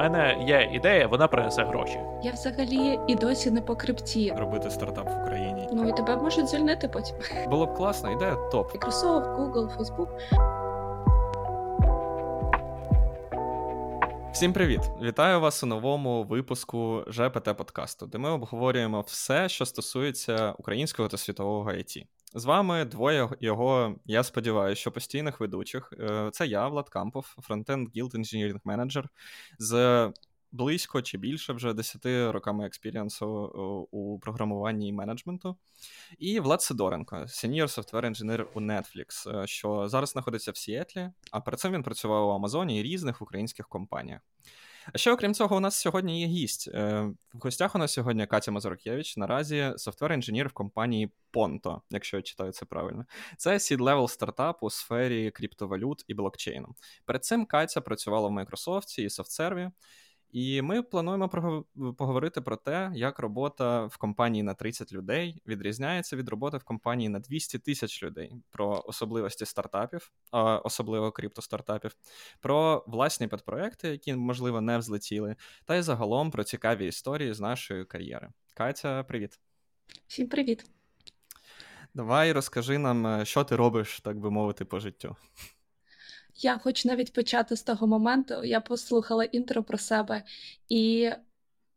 мене є ідея, вона принесе гроші. Я взагалі і досі не по крипті. робити стартап в Україні. Ну і тебе можуть звільнити потім. Було б класно, ідея топ. Microsoft, Google, Facebook. Всім привіт! Вітаю вас у новому випуску ЖПТ подкасту, де ми обговорюємо все, що стосується українського та світового IT. З вами двоє його, я сподіваюся, що постійних ведучих. Е, Це я, Влад Кампов, фронтенд Guild Engineering Manager з близько чи більше вже 10 роками experience у у програмуванні і менеджменту. І Влад Сидоренко, senior software engineer у Netflix, е, що зараз знаходиться в Сіетлі, а перед цим він працював у Амазоні і різних українських компаніях. А ще, окрім цього, у нас сьогодні є гість. Е, в гостях у нас сьогодні Катя Мазуркєвич, наразі software engineer в компанії Ponto, якщо я читаю це правильно. Це seed-level стартап у сфері криптовалют і блокчейну. Перед цим Катя працювала в Microsoft і SoftServe, і ми плануємо поговорити про те, як робота в компанії на 30 людей відрізняється від роботи в компанії на 200 тисяч людей, про особливості стартапів, особливо криптостартапів, про власні підпроекти, які можливо не взлетіли, та й загалом про цікаві історії з нашої кар'єри. Катя, привіт. Всім привіт. Давай розкажи нам, е, що ти робиш, так би мовити, по життю. Я хочу навіть почати з того моменту. Я послухала інтро про себе, і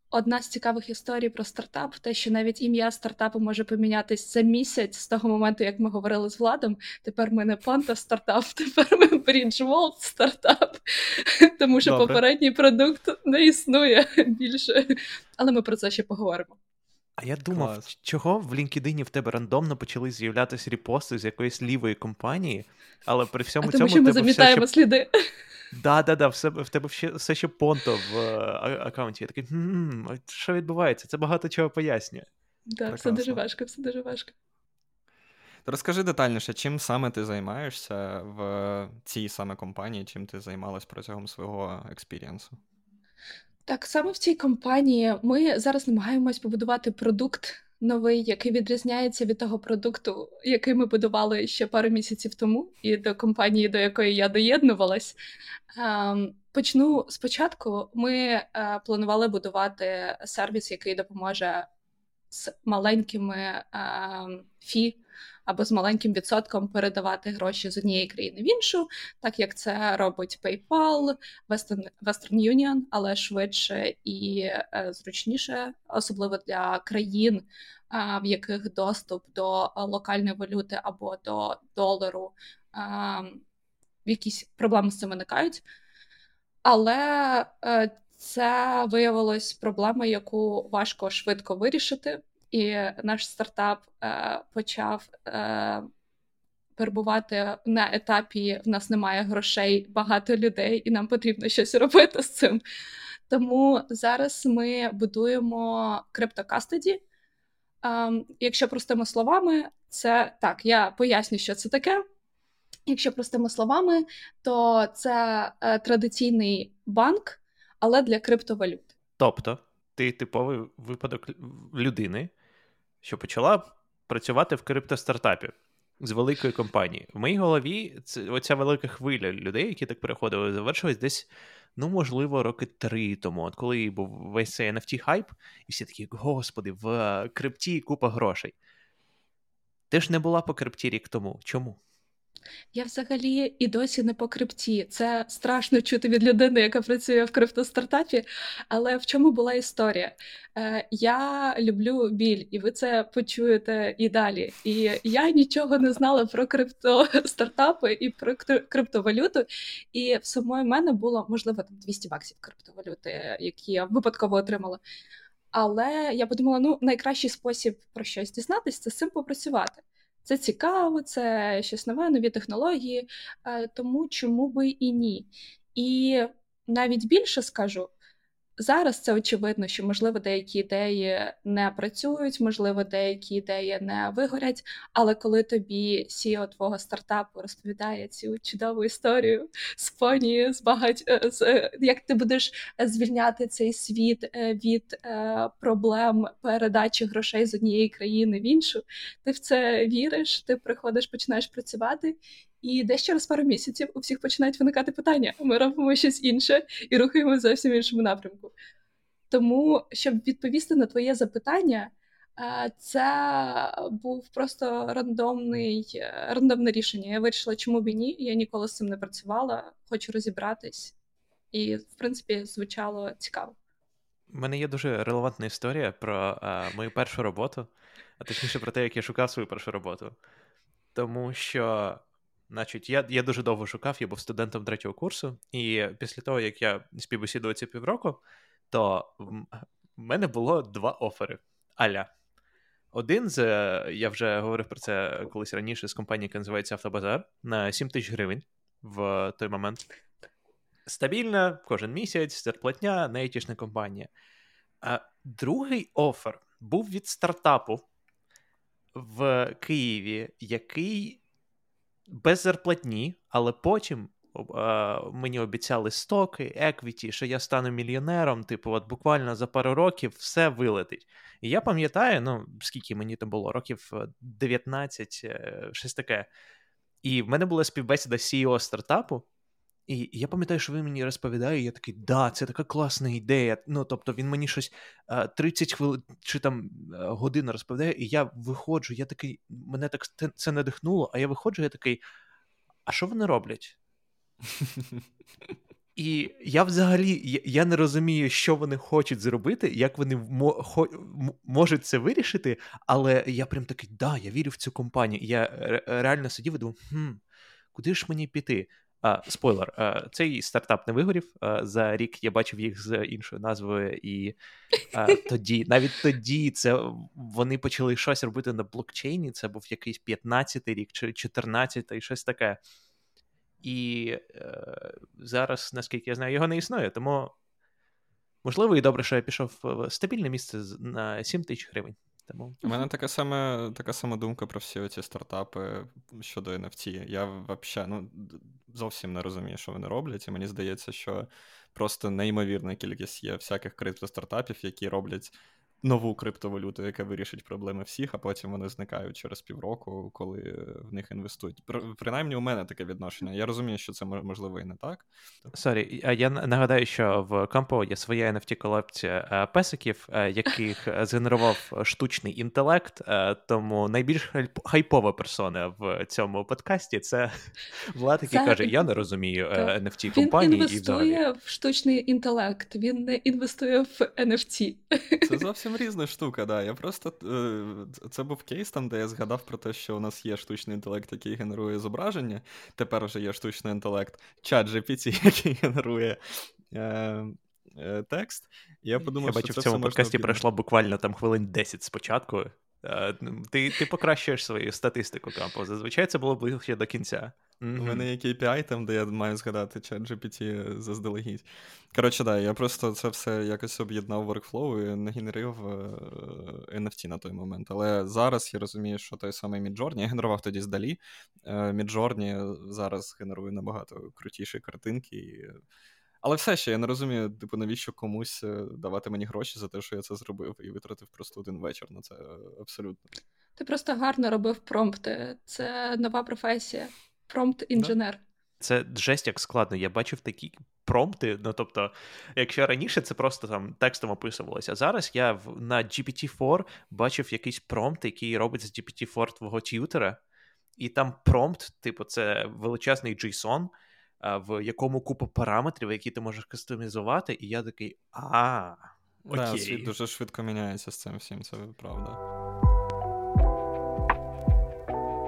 одна з цікавих історій про стартап, те, що навіть ім'я стартапу може помінятись за місяць з того моменту, як ми говорили з Владом. Тепер ми не Понта стартап, тепер ми Bridgeworld стартап, тому що Добре. попередній продукт не існує більше. Але ми про це ще поговоримо. А я думав, Клас. чого в LinkedIn в тебе рандомно почали з'являтися репости з якоїсь лівої компанії, але при всьому а цьому. Тому що ми замітаємо ще... сліди. Да, да, да, все, в тебе ще, все ще понто в а- аккаунті. Я такий, хм, що відбувається? Це багато чого пояснює. Так, все дуже важко, все дуже важко. Розкажи детальніше, чим саме ти займаєшся в цій саме компанії, чим ти займалась протягом свого experience у? Так, саме в цій компанії ми зараз намагаємось побудувати продукт новий, який відрізняється від того продукту, який ми будували ще пару місяців тому, і до компанії, до якої я доєднувалась. Ем, почну спочатку. Ми е, планували будувати сервіс, який допоможе з маленькими ем, фі або з маленьким відсотком передавати гроші з однієї країни в іншу, так як це робить PayPal, Western, Western Union, але швидше і е, зручніше, особливо для країн, е, в яких доступ до локальної валюти або до долару, е, якісь проблеми з цим виникають. Але це виявилось проблема, яку важко швидко вирішити і наш стартап е, почав е, перебувати на етапі: в нас немає грошей, багато людей, і нам потрібно щось робити з цим. Тому зараз ми будуємо криптокастеді. Е, якщо простими словами, це так, я поясню, що це таке. Якщо простими словами, то це е, традиційний банк, але для криптовалют. Тобто, ти типовий випадок людини, що почала працювати в криптостартапі з великої компанії. В моїй голові це оця велика хвиля людей, які так переходили, завершилась десь, ну, можливо, роки три тому, от коли був весь цей NFT хайп, і всі такі, господи, в крипті купа грошей. Ти ж не була по крипті рік тому. Чому? Я взагалі і досі не по крипті. Це страшно чути від людини, яка працює в криптостартапі. Але в чому була історія? Е, Я люблю біль, і ви це почуєте і далі. І я нічого не знала про криптостартапи і про криптовалюту. І в самої мене було можливо там 200 баксів криптовалюти, які я випадково отримала. Але я подумала: ну найкращий спосіб про щось дізнатися це з цим попрацювати. Це цікаво, це щось нове, нові технології, е, тому чому би і ні. І навіть більше скажу, Зараз це очевидно, що можливо деякі ідеї не працюють, можливо, деякі ідеї не вигорять. Але коли тобі CEO твого стартапу розповідає цю чудову історію з поні, з багать е, з е, як ти будеш звільняти цей світ е, від проблем передачі грошей з однієї країни в іншу, ти в це віриш, ти приходиш, починаєш працювати. І десь через пару місяців у всіх починають виникати питання. Ми робимо щось інше і рухаємо зовсім іншому напрямку. Тому, щоб відповісти на твоє запитання, е, це був просто рандомний, е, рандомне рішення. Я вирішила, чому б і ні. Я ніколи з цим не працювала, хочу розібратись, і, в принципі, звучало цікаво. У мене є дуже релевантна історія про а, мою першу роботу, а точніше про те, як я шукав свою першу роботу. Тому що, значить, я я дуже довго шукав, я був студентом третього курсу, і після того, як я співбесідував ці півроку, то в мене було два офери. Аля. Один з, я вже говорив про це колись раніше з компанії, яка називається Автобазар, на 7 тисяч гривень в той момент. Стабільна, кожен місяць, зарплатня, не компанія. А другий офер був від стартапу в Києві, який без зарплатні, але потім мені обіцяли стоки, еквіті, що я стану мільйонером, типу, от буквально за пару років все вилетить. І я пам'ятаю, ну, скільки мені там було, років 19, е, е, щось таке. І в мене була співбесіда CEO стартапу. І я пам'ятаю, що він мені розповідає, я такий, да, це така класна ідея. Ну, тобто він мені щось 30 хвилин чи там годин розповідає, і я виходжу, я такий, мене так це надихнуло, а я виходжу, я такий, а що вони роблять? І я взагалі я, не розумію, що вони хочуть зробити, як вони мо, можуть це вирішити, але я прям такий, да, я вірю в цю компанію. Я реально сидів і думав, хм, куди ж мені піти? А, Спойлер, а, цей стартап не вигорів. А, за рік я бачив їх з іншою назвою, і тоді, навіть тоді, це вони почали щось робити на блокчейні. Це був якийсь 15-й рік чи 14-й, щось таке. І е, зараз, наскільки я знаю, його не існує, тому можливо і добре, що я пішов в стабільне місце на 7 тисяч гривень. Тому... У мене така сама така сама думка про всі ці стартапи щодо NFT. Я взагалі ну, зовсім не розумію, що вони роблять, і мені здається, що просто неймовірна кількість є всяких криптостартапів, які роблять нову криптовалюту, яка вирішить проблеми всіх, а потім вони зникають через півроку, коли в них інвестують. Принаймні, у мене таке відношення. Я розумію, що це можливо і не так. Sorry, а я нагадаю, що в Кампо є своя NFT колекція е, песиків, е, яких згенерував штучний інтелект. Е, тому найбільш хайпова персона в цьому подкасті це Влад, який це... каже: Я не розумію NFT компанії Він інвестує і взагалі. в штучний інтелект. Він не інвестує в NFT. Це зовсім зовсім різна штука, да. Я просто е, це був кейс там, де я згадав про те, що у нас є штучний інтелект, який генерує зображення. Тепер вже є штучний інтелект, чат GPT, який генерує. Е, е, Текст, я подумав, я що бачу, це в цьому подкасті пройшло буквально там хвилин 10 спочатку. Ти ти покращуєш свою статистику кампу. Зазвичай це було ближче до кінця. Mm-hmm. У мене є KPI там, де я маю згадати чат GPT заздалегідь. Коротше, да, я просто це все якось об'єднав workflow і нагенерив NFT на той момент. Але зараз я розумію, що той самий Midjourney, я генерував тоді з Далі. Midjourney зараз генерує набагато крутіші картинки. Але все ще я не розумію, типу, навіщо комусь е, давати мені гроші за те, що я це зробив, і витратив просто один вечір на це абсолютно. Ти просто гарно робив промпти. Це нова професія. Промпт-інженер. Це жесть як складно. Я бачив такі промпти. Ну тобто, якщо раніше це просто там текстом описувалося, а зараз я в, на GPT-4 бачив якийсь промпт, який робить з GPT-4 твого т'ютера, і там промпт, типу, це величезний JSON, в якому купа параметрів, які ти можеш кастомізувати, і я такий а. Окей. Да, світ дуже швидко міняється з цим всім, це правда.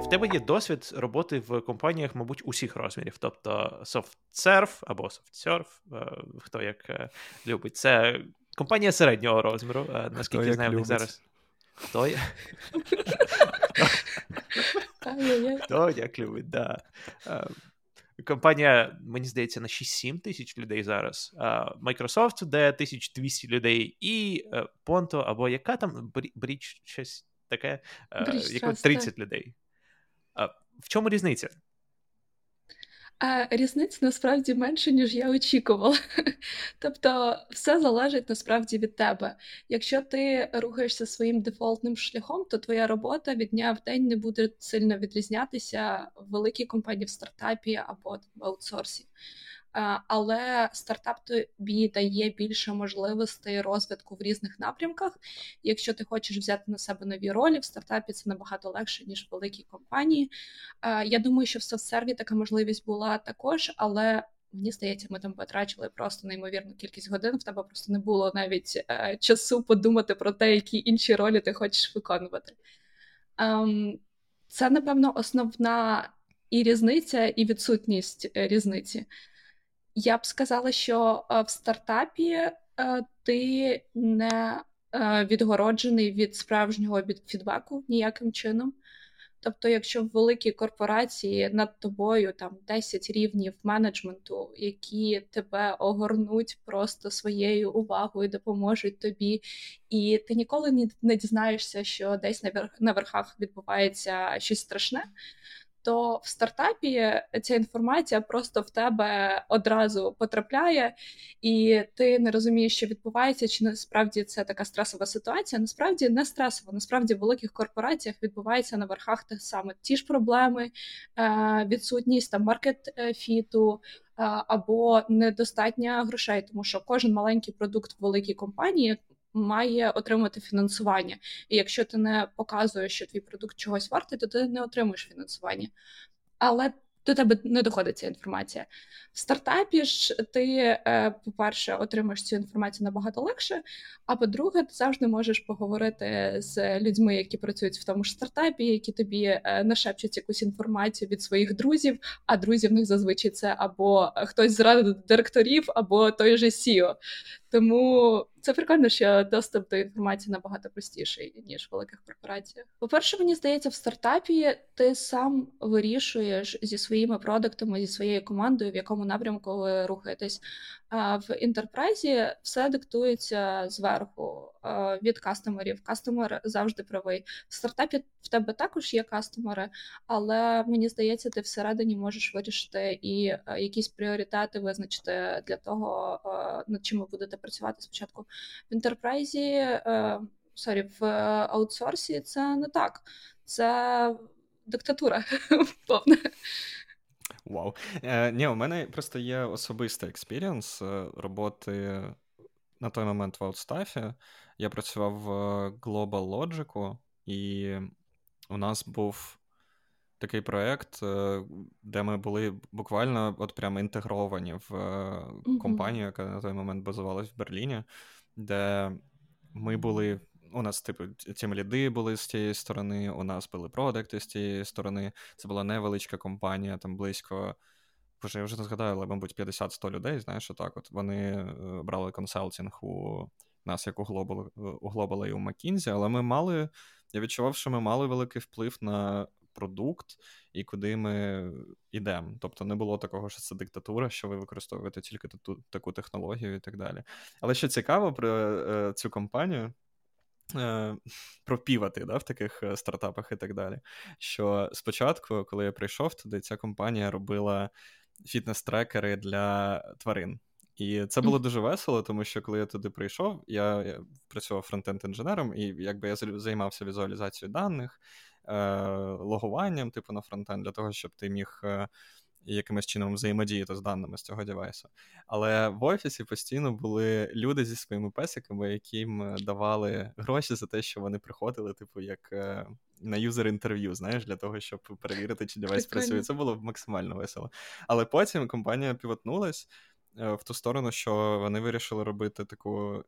В тебе є досвід роботи в компаніях, мабуть, усіх розмірів. Тобто SoftServe або SoftServe, е, хто як е, любить. Це компанія середнього розміру, е, наскільки я знаю, в них зараз. Хто я? Хто як любить, так. Компанія, мені здається, на 6-7 тисяч людей зараз. Microsoft, де 1200 людей, і Ponto, або яка там Бріч, щось таке, яка 30 людей. В чому різниця? А різниць насправді менше, ніж я очікувала. Тобто, все залежить насправді від тебе. Якщо ти рухаєшся своїм дефолтним шляхом, то твоя робота від дня в день не буде сильно відрізнятися в великій компанії в стартапі або в аутсорсі. Але стартап тобі дає більше можливостей розвитку в різних напрямках. Якщо ти хочеш взяти на себе нові ролі, в стартапі це набагато легше, ніж в великій компанії. Я думаю, що в софтсерві така можливість була також, але. Мені здається, ми там потрачили просто неймовірну кількість годин. В тебе просто не було навіть е, часу подумати про те, які інші ролі ти хочеш виконувати. Ем, Це, напевно, основна і різниця, і відсутність е, різниці. Я б сказала, що е, в стартапі е, ти не е, відгороджений від справжнього фідбеку ніяким чином. Тобто, якщо в великій корпорації над тобою там 10 рівнів менеджменту, які тебе огорнуть просто своєю увагою, допоможуть тобі, і ти ніколи не дізнаєшся, що десь на верхах відбувається щось страшне то в стартапі ця інформація просто в тебе одразу потрапляє, і ти не розумієш, що відбувається, чи насправді це така стресова ситуація. Насправді не стресова. Насправді в великих корпораціях відбувається на верхах те саме ті ж проблеми, е, відсутність там маркет-фіту. Е, або недостатня грошей, тому що кожен маленький продукт в великій компанії має отримати фінансування. І якщо ти не показуєш, що твій продукт чогось вартий, то ти не отримуєш фінансування. Але до тебе не доходить ця інформація. В стартапі ж ти, е, по-перше, отримаєш цю інформацію набагато легше. А по-друге, ти завжди можеш поговорити з людьми, які працюють в тому ж стартапі, які тобі е, нашепчуть якусь інформацію від своїх друзів. А друзі в них зазвичай це або хтось з ради директорів, або той же CEO. Тому це прикольно, що доступ до інформації набагато простіший ніж в великих корпораціях. По перше, мені здається, в стартапі ти сам вирішуєш зі своїми продуктами, зі своєю командою, в якому напрямку ви рухаєтесь. В інтерпрайзі все диктується зверху від кастомерів. Кастомер завжди правий. В стартапі в тебе також є кастомери, але мені здається, ти всередині можеш вирішити і якісь пріоритети визначити для того, над чим ви будете працювати спочатку. В enterprise і, sorry, в аутсорсі це не так. Це диктатура повна. Вау. Е, Ні, у мене просто є особистий experience е, роботи на той момент в аутстафі. Я працював в Global Logic, і у нас був такий проєкт, е, де ми були буквально от прямо інтегровані в компанію, яка на той момент базувалась в Берліні, де ми були у нас, типу, ті ліди були з тієї сторони, у нас були продукти з тієї сторони. Це була невеличка компанія, там близько. Боже, я вже не згадаю, але, мабуть, 50-100 людей, знаєш, отак от. Вони е, брали консалтинг у нас, як у Global, у Global і у McKinsey, але ми мали. Я відчував, що ми мали великий вплив на продукт і куди ми йдемо. Тобто не було такого, що це диктатура, що ви використовуєте тільки таку технологію і так далі. Але що цікаво про е, цю компанію, Е, пропівати да, в таких е, стартапах і так далі. Що спочатку, коли я прийшов туди, ця компанія робила фітнес-трекери для тварин. І це було дуже весело, тому що коли я туди прийшов, я, я працював фронтенд-інженером, і якби я займався візуалізацією даних, е, логуванням, типу на фронтенд, для того, щоб ти міг е, і якимось чином взаємодіяти з даними з цього девайсу. Але в офісі постійно були люди зі своїми песиками, яким е, давали гроші за те, що вони приходили, типу, як е, на юзер інтерв'ю, знаєш, для того, щоб перевірити, чи девайс працює. Це було максимально весело. Але потім компанія pivot нулась е, в ту сторону, що вони вирішили робити таку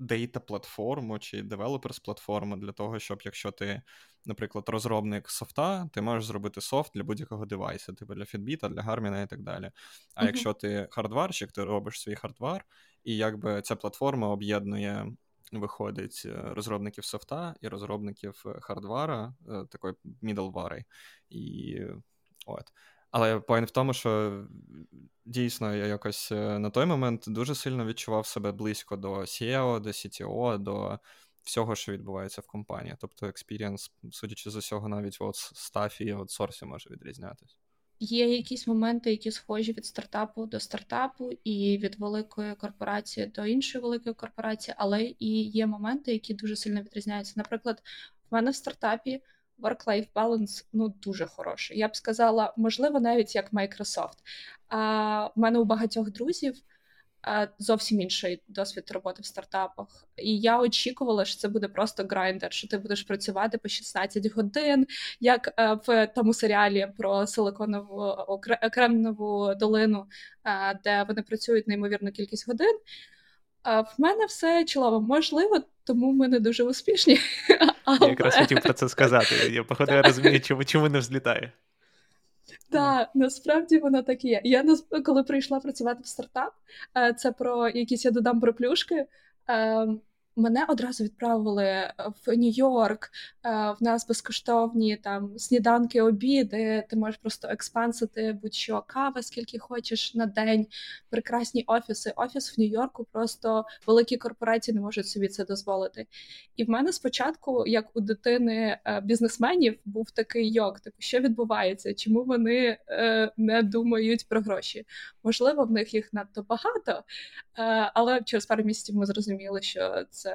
data-платформу чи developers-платформу для того, щоб якщо ти, наприклад, розробник софта, ти можеш зробити софт для будь-якого девайсу, типу для Fitbit, для Garmin і так далі. А uh-huh. якщо ти хардварщик, ти робиш свій хардвар, і якби ця платформа об'єднує. Виходить е, розробників софта і розробників е, хардвара, е, такої middleware. І от. Але point в тому, що дійсно я якось е, на той момент дуже сильно відчував себе близько до CEO, до CTO, до всього, що відбувається в компанії. Тобто, experience, судячи з усього, навіть в staff і і аутсорсі може відрізнятися. Є якісь моменти, які схожі від стартапу до стартапу, і від великої корпорації до іншої великої корпорації, але і є моменти, які дуже сильно відрізняються. Наприклад, в мене в стартапі work-life balance ну дуже хороший. Я б сказала, можливо, навіть як Microsoft. А в мене у багатьох друзів зовсім інший досвід роботи в стартапах. І я очікувала, що це буде просто грайндер, що ти будеш працювати по 16 годин, як е, в тому серіалі про силиконову окремнову долину, е, де вони працюють неймовірну кількість годин. А в мене все чолово. Можливо, тому ми не дуже успішні. Я якраз хотів про це сказати. Я походу я розумію, чому чому не взлітає. Так, насправді воно так і є. Я коли прийшла працювати в стартап, е, це про якісь я додам про плюшки. Мене одразу відправили е, в Нью-Йорк. Е, в нас безкоштовні там сніданки, обіди. Ти можеш просто експансити будь-що кава, скільки хочеш на день. Прекрасні офіси. Офіс в Нью-Йорку просто великі корпорації не можуть собі це дозволити. І в мене спочатку, як у дитини е, бізнесменів, був такий йок. Типу, що відбувається? Чому вони не думають про гроші? Можливо, в них їх надто багато, але через пару місяців ми зрозуміли, що це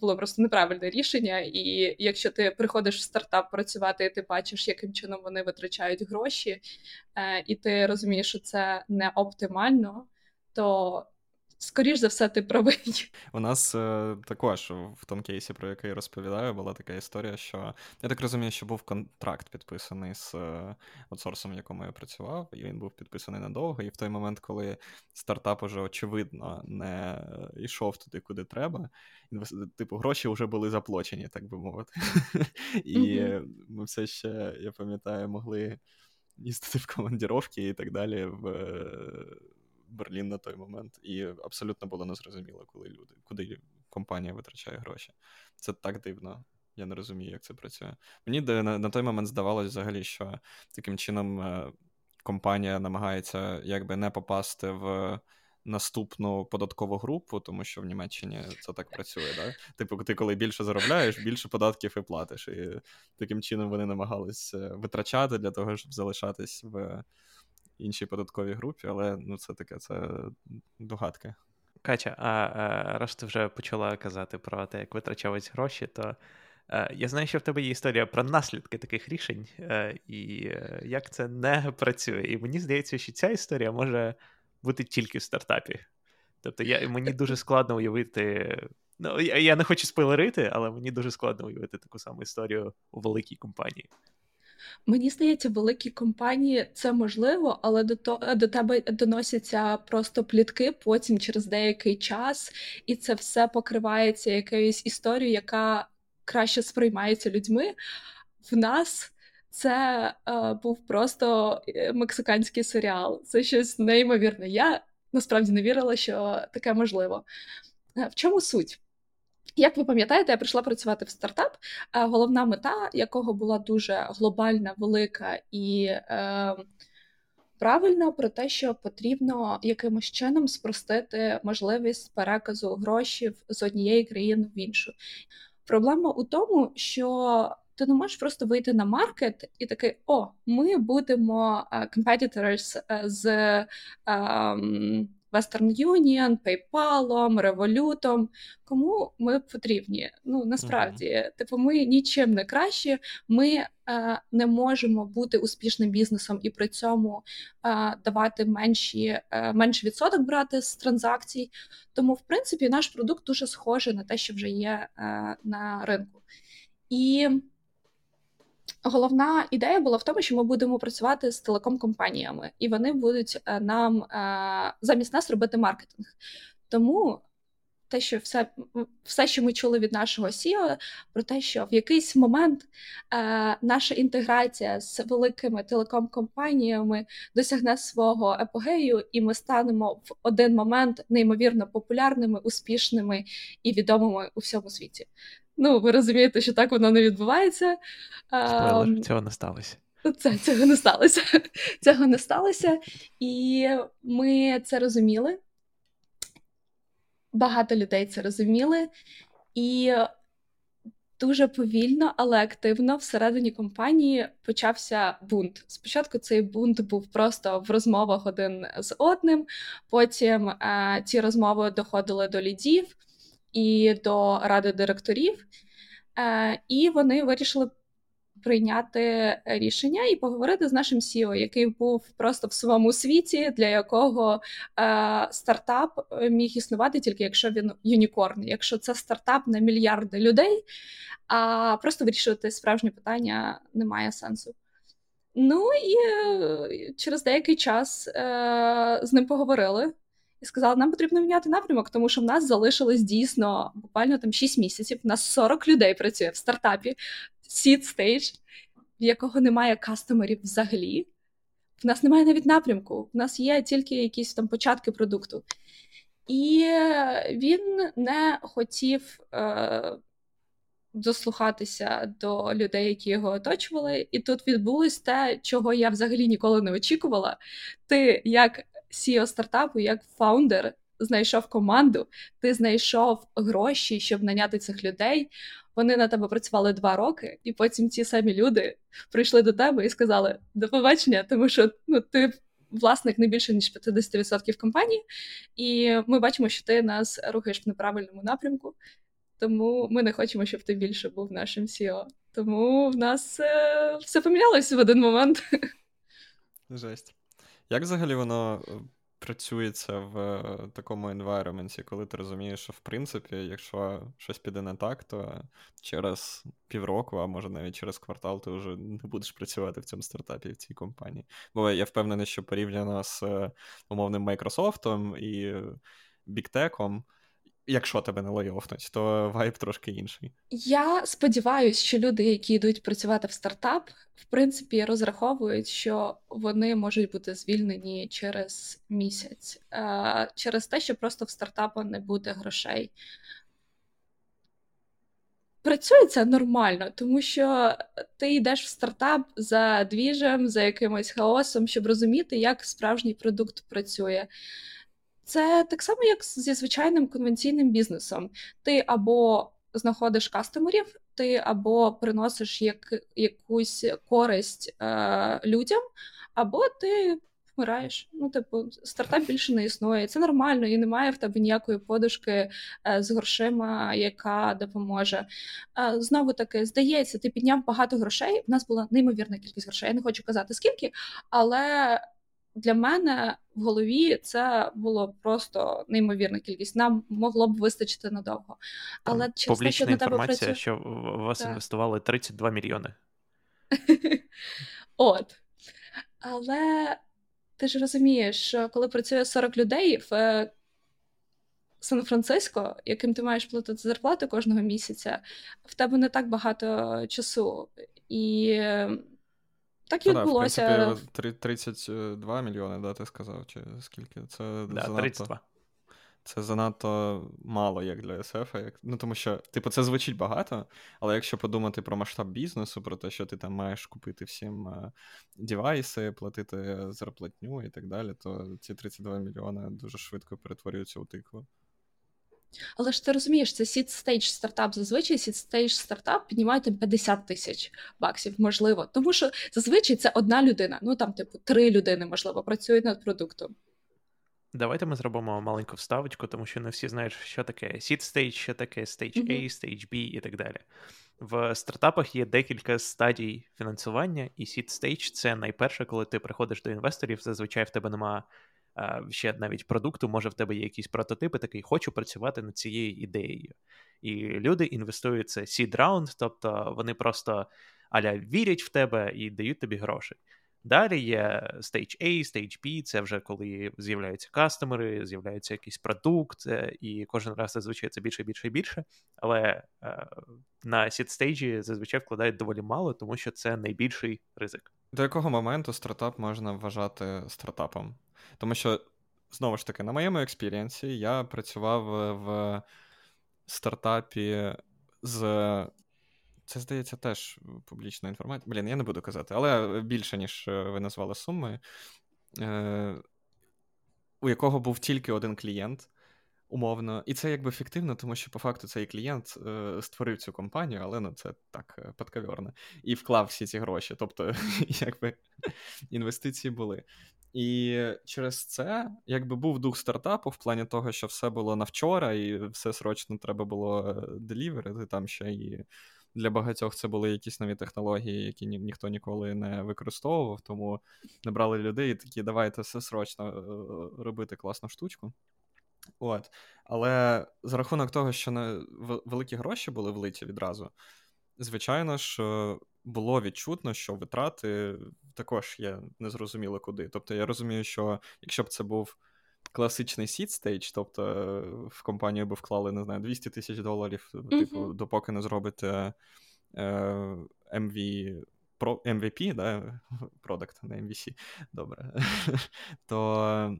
було просто неправильне рішення. І якщо ти приходиш в стартап працювати, і ти бачиш, яким чином вони витрачають гроші, е, і ти розумієш, що це не оптимально, то скоріш за все, ти правий. У нас е, також в тому кейсі, про який я розповідаю, була така історія, що я так розумію, що був контракт підписаний з е, аутсорсом, в якому я працював, і він був підписаний надовго. І в той момент, коли стартап уже очевидно не йшов туди, куди треба, типу гроші вже були заплачені, так би мовити. І ми все ще, я пам'ятаю, могли їздити в командіровки і так далі. в Берлін на той момент, і абсолютно було незрозуміло, коли люди, куди компанія витрачає гроші. Це так дивно. Я не розумію, як це працює. Мені на, на той момент здавалось взагалі, що таким чином е, компанія намагається якби не попасти в наступну податкову групу, тому що в Німеччині це так працює. Да? Типу, ти коли більше заробляєш, більше податків і платиш. І таким чином вони намагались е, витрачати для того, щоб залишатись в іншій податковій групі, але ну це таке, це догадки. Катя, а, а раз ти вже почала казати про те, як витрачались гроші, то а, е, я знаю, що в тебе є історія про наслідки таких рішень, а, е, і е, як це не працює. І мені здається, що ця історія може бути тільки в стартапі. Тобто я, мені дуже складно уявити. Ну, я, я не хочу спойлерити, але мені дуже складно уявити таку саму історію у великій компанії. Мені здається, великі компанії це можливо, але до то до тебе доносяться просто плітки потім через деякий час, і це все покривається якоюсь історією, яка краще сприймається людьми. В нас це е, був просто е, мексиканський серіал. Це щось неймовірне. Я насправді не вірила, що таке можливо. Е, в чому суть? Як ви пам'ятаєте, я прийшла працювати в стартап, головна мета якого була дуже глобальна, велика і е, правильна про те, що потрібно якимось чином спростити можливість переказу грошей з однієї країни в іншу. Проблема у тому, що ти не можеш просто вийти на маркет і такий: о, ми будемо uh, competitors з. Um, Western Union, PayPal, Revolut. Кому ми потрібні? Ну насправді, uh-huh. типу, ми нічим не кращі. Ми е, не можемо бути успішним бізнесом і при цьому е, давати менші, е, менший відсоток брати з транзакцій. Тому, в принципі, наш продукт дуже схожий на те, що вже є е, на ринку. І Головна ідея була в тому, що ми будемо працювати з телеком-компаніями, і вони будуть е, нам е, замість нас робити маркетинг. Тому те, що все, все, що ми чули від нашого CEO, про те, що в якийсь момент е, наша інтеграція з великими телеком-компаніями досягне свого епогею, і ми станемо в один момент неймовірно популярними, успішними і відомими у всьому світі. Ну, ви розумієте, що так воно не відбувається. Спойлер, цього не сталося. Це цього не сталося. Цього не сталося. І ми це розуміли. Багато людей це розуміли. І дуже повільно, але активно всередині компанії почався бунт. Спочатку цей бунт був просто в розмовах один з одним. Потім е, ці розмови доходили до лідів і до ради директорів, е, і вони вирішили прийняти рішення і поговорити з нашим CEO, який був просто в своєму світі, для якого е, стартап міг існувати тільки якщо він юнікорн, якщо це стартап на мільярди людей, а просто вирішувати справжнє питання немає сенсу. Ну і е, через деякий час е, з ним поговорили. І сказали, нам потрібно міняти напрямок, тому що в нас залишилось дійсно буквально там 6 місяців. У нас 40 людей працює в стартапі, seed stage, в якого немає кастомерів взагалі. В нас немає навіть напрямку, в нас є тільки якісь там початки продукту. І він не хотів е, дослухатися до людей, які його оточували. І тут відбулось те, чого я взагалі ніколи не очікувала. Ти, як CEO стартапу, як фаундер, знайшов команду, ти знайшов гроші, щоб наняти цих людей. Вони на тебе працювали два роки, і потім ті самі люди прийшли до тебе і сказали до побачення, тому що ну ти власник не більше ніж 50% компанії, і ми бачимо, що ти нас рухаєш в неправильному напрямку. Тому ми не хочемо, щоб ти більше був нашим CEO. Тому в нас е, все помінялося в один момент. Жесть. Як взагалі воно е, працюється в е, такому енвайроменті, коли ти розумієш, що в принципі, якщо щось піде не так, то через півроку, а може навіть через квартал, ти вже не будеш працювати в цьому стартапі, в цій компанії. Бо я впевнений, що порівняно з е, умовним Microsoft і біктеком, Якщо тебе не лайофнуть, то вайб трошки інший. Я сподіваюся, що люди, які йдуть працювати в стартап, в принципі, розраховують, що вони можуть бути звільнені через місяць, е, через те, що просто в стартапу не буде грошей. Працює це нормально, тому що ти йдеш в стартап за двіжем, за якимось хаосом, щоб розуміти, як справжній продукт працює. Це так само, як зі звичайним конвенційним бізнесом. Ти або знаходиш кастомерів, ти або приносиш як, якусь користь е, людям, або ти вмираєш. Ну, типу, стартап більше не існує. Це нормально, і немає в тебе ніякої подушки е, з грошима, яка допоможе. Е, Знову таки, здається, ти підняв багато грошей. У нас була неймовірна кількість грошей. Я не хочу казати скільки, але для мене в голові це було просто неймовірна кількість. Нам могло б вистачити надовго. Але через Публічна те, що інформація, на тебе працює... що в вас так. інвестували 32 мільйони. От. Але ти ж розумієш, що коли працює 40 людей в е, Сан-Франциско, яким ти маєш платити зарплату кожного місяця, в тебе не так багато часу. І так і ну, відбулося. Да, в принципі, 32 мільйони, да, ти сказав, чи скільки? Це да, занадто... 32. Це занадто мало як для SF. Як... Ну, тому що, типу, це звучить багато, але якщо подумати про масштаб бізнесу, про те, що ти там маєш купити всім uh, девайси, платити зарплатню і так далі, то ці 32 мільйони дуже швидко перетворюються у тикву. Але ж ти розумієш, це seed stage стартап. Зазвичай seed stage стартап піднімає 50 тисяч баксів, можливо. Тому що зазвичай це одна людина. Ну там, типу, три людини, можливо, працюють над продуктом. Давайте ми зробимо маленьку вставочку, тому що не всі знають, що таке seed stage, що таке stage A, stage B і так далі. В стартапах є декілька стадій фінансування, і seed stage — це найперше, коли ти приходиш до інвесторів, зазвичай в тебе немає ще навіть продукту, може в тебе є якісь прототипи, такий хочу працювати над цією ідеєю. І люди інвестують це seed round, тобто вони просто аля вірять в тебе і дають тобі гроші. Далі є Stage A, Stage B, це вже коли з'являються кастомери, з'являється якийсь продукт, е, і кожен раз зазвичай це більше, більше і більше. Але е, на seed стейджі зазвичай вкладають доволі мало, тому що це найбільший ризик. До якого моменту стартап можна вважати стартапом? Тому що, знову ж таки, на моєму experience і я працював в стартапі з. Це, здається, теж публічна інформація. Блін, я не буду казати, але більше, ніж ви назвали суми, е, у якого був тільки один клієнт, Умовно, і це якби фіктивно, тому що по факту цей клієнт е, створив цю компанію, але ну це так е, подковерно, і вклав всі ці гроші. Тобто, якби інвестиції були. І через це якби був дух стартапу в плані того, що все було на вчора, і все срочно треба було е, деліверити. Там ще і для багатьох це були якісь нові технології, які ні, ніхто ніколи не використовував, тому набрали людей і такі, давайте все срочно е, робити класну штучку. От. Але за рахунок того, що не великі гроші були влиті відразу, звичайно ж, е, було відчутно, що витрати також є незрозуміло куди. Тобто я розумію, що якщо б це був класичний seed stage, тобто е, в компанію би вклали, не знаю, 200 тисяч доларів, mm-hmm. типу, допоки не зробите е, MV, MVP, да, продакт, не MVC, добре, то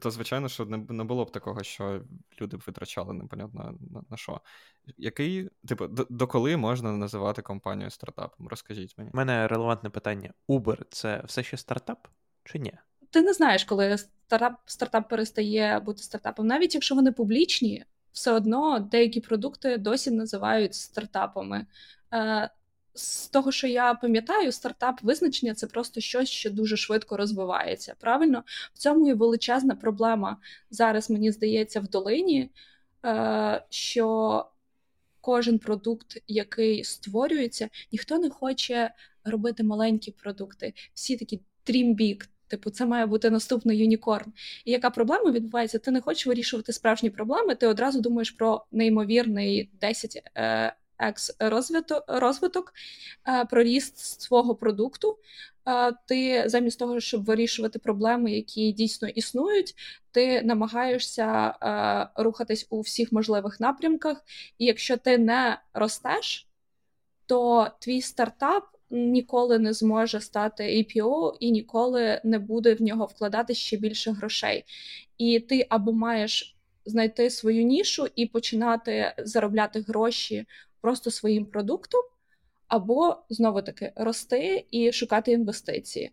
то, звичайно, що не не було б такого, що люди б витрачали непонятно на, на що. Який, типу, до, коли можна називати компанію стартапом? Розкажіть мені. У мене релевантне питання: Uber це все ще стартап чи ні? Ти не знаєш, коли стартап стартап перестає бути стартапом. Навіть якщо вони публічні, все одно деякі продукти досі називають стартапами. З того, що я пам'ятаю, стартап визначення це просто щось, що дуже швидко розвивається. Правильно, в цьому і величезна проблема зараз, мені здається, в долині, е, що кожен продукт, який створюється, ніхто не хоче робити маленькі продукти. Всі такі big, Типу, це має бути наступний юнікорн. І яка проблема відбувається? Ти не хочеш вирішувати справжні проблеми, ти одразу думаєш про неймовірний 10 екс розвиток, е, про ріст свого продукту. Е, ти замість того, щоб вирішувати проблеми, які дійсно існують, ти намагаєшся е, рухатись у всіх можливих напрямках. І якщо ти не ростеш, то твій стартап ніколи не зможе стати APO і ніколи не буде в нього вкладати ще більше грошей. І ти або маєш знайти свою нішу і починати заробляти гроші просто своїм продуктом, або знову таки рости і шукати інвестиції.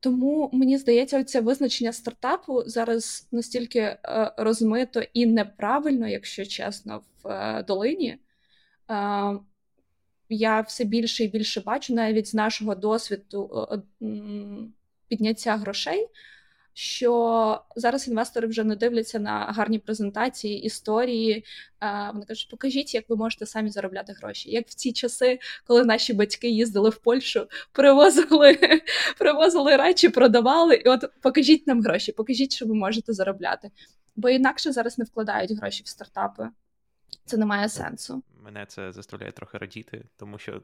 Тому мені здається, це визначення стартапу зараз настільки е, розмито і неправильно, якщо чесно, в е, долині. Е, я все більше і більше бачу навіть з нашого досвіду підняття грошей що зараз інвестори вже не дивляться на гарні презентації, історії. Вони кажуть, покажіть, як ви можете самі заробляти гроші. Як в ці часи, коли наші батьки їздили в Польщу, привозили привозили речі, продавали, і от покажіть нам гроші, покажіть, що ви можете заробляти. Бо інакше зараз не вкладають гроші в стартапи. Це не має сенсу. Мене це заставляє трохи радіти, тому що.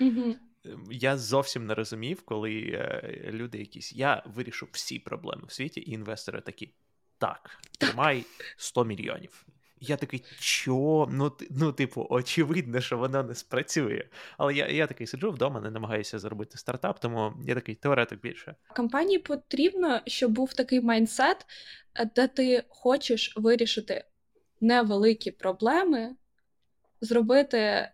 Угу. Ем, я зовсім не розумів, коли е, люди якісь. Я вирішу всі проблеми в світі, і інвестори такі: так, тримай 100 мільйонів. Я такий, що? Ну, ну, типу, очевидно, що воно не спрацює. Але я я такий сиджу вдома, не намагаюся зробити стартап, тому я такий теоретик більше. Компанії потрібно, щоб був такий майндсет, де ти хочеш вирішити невеликі проблеми, зробити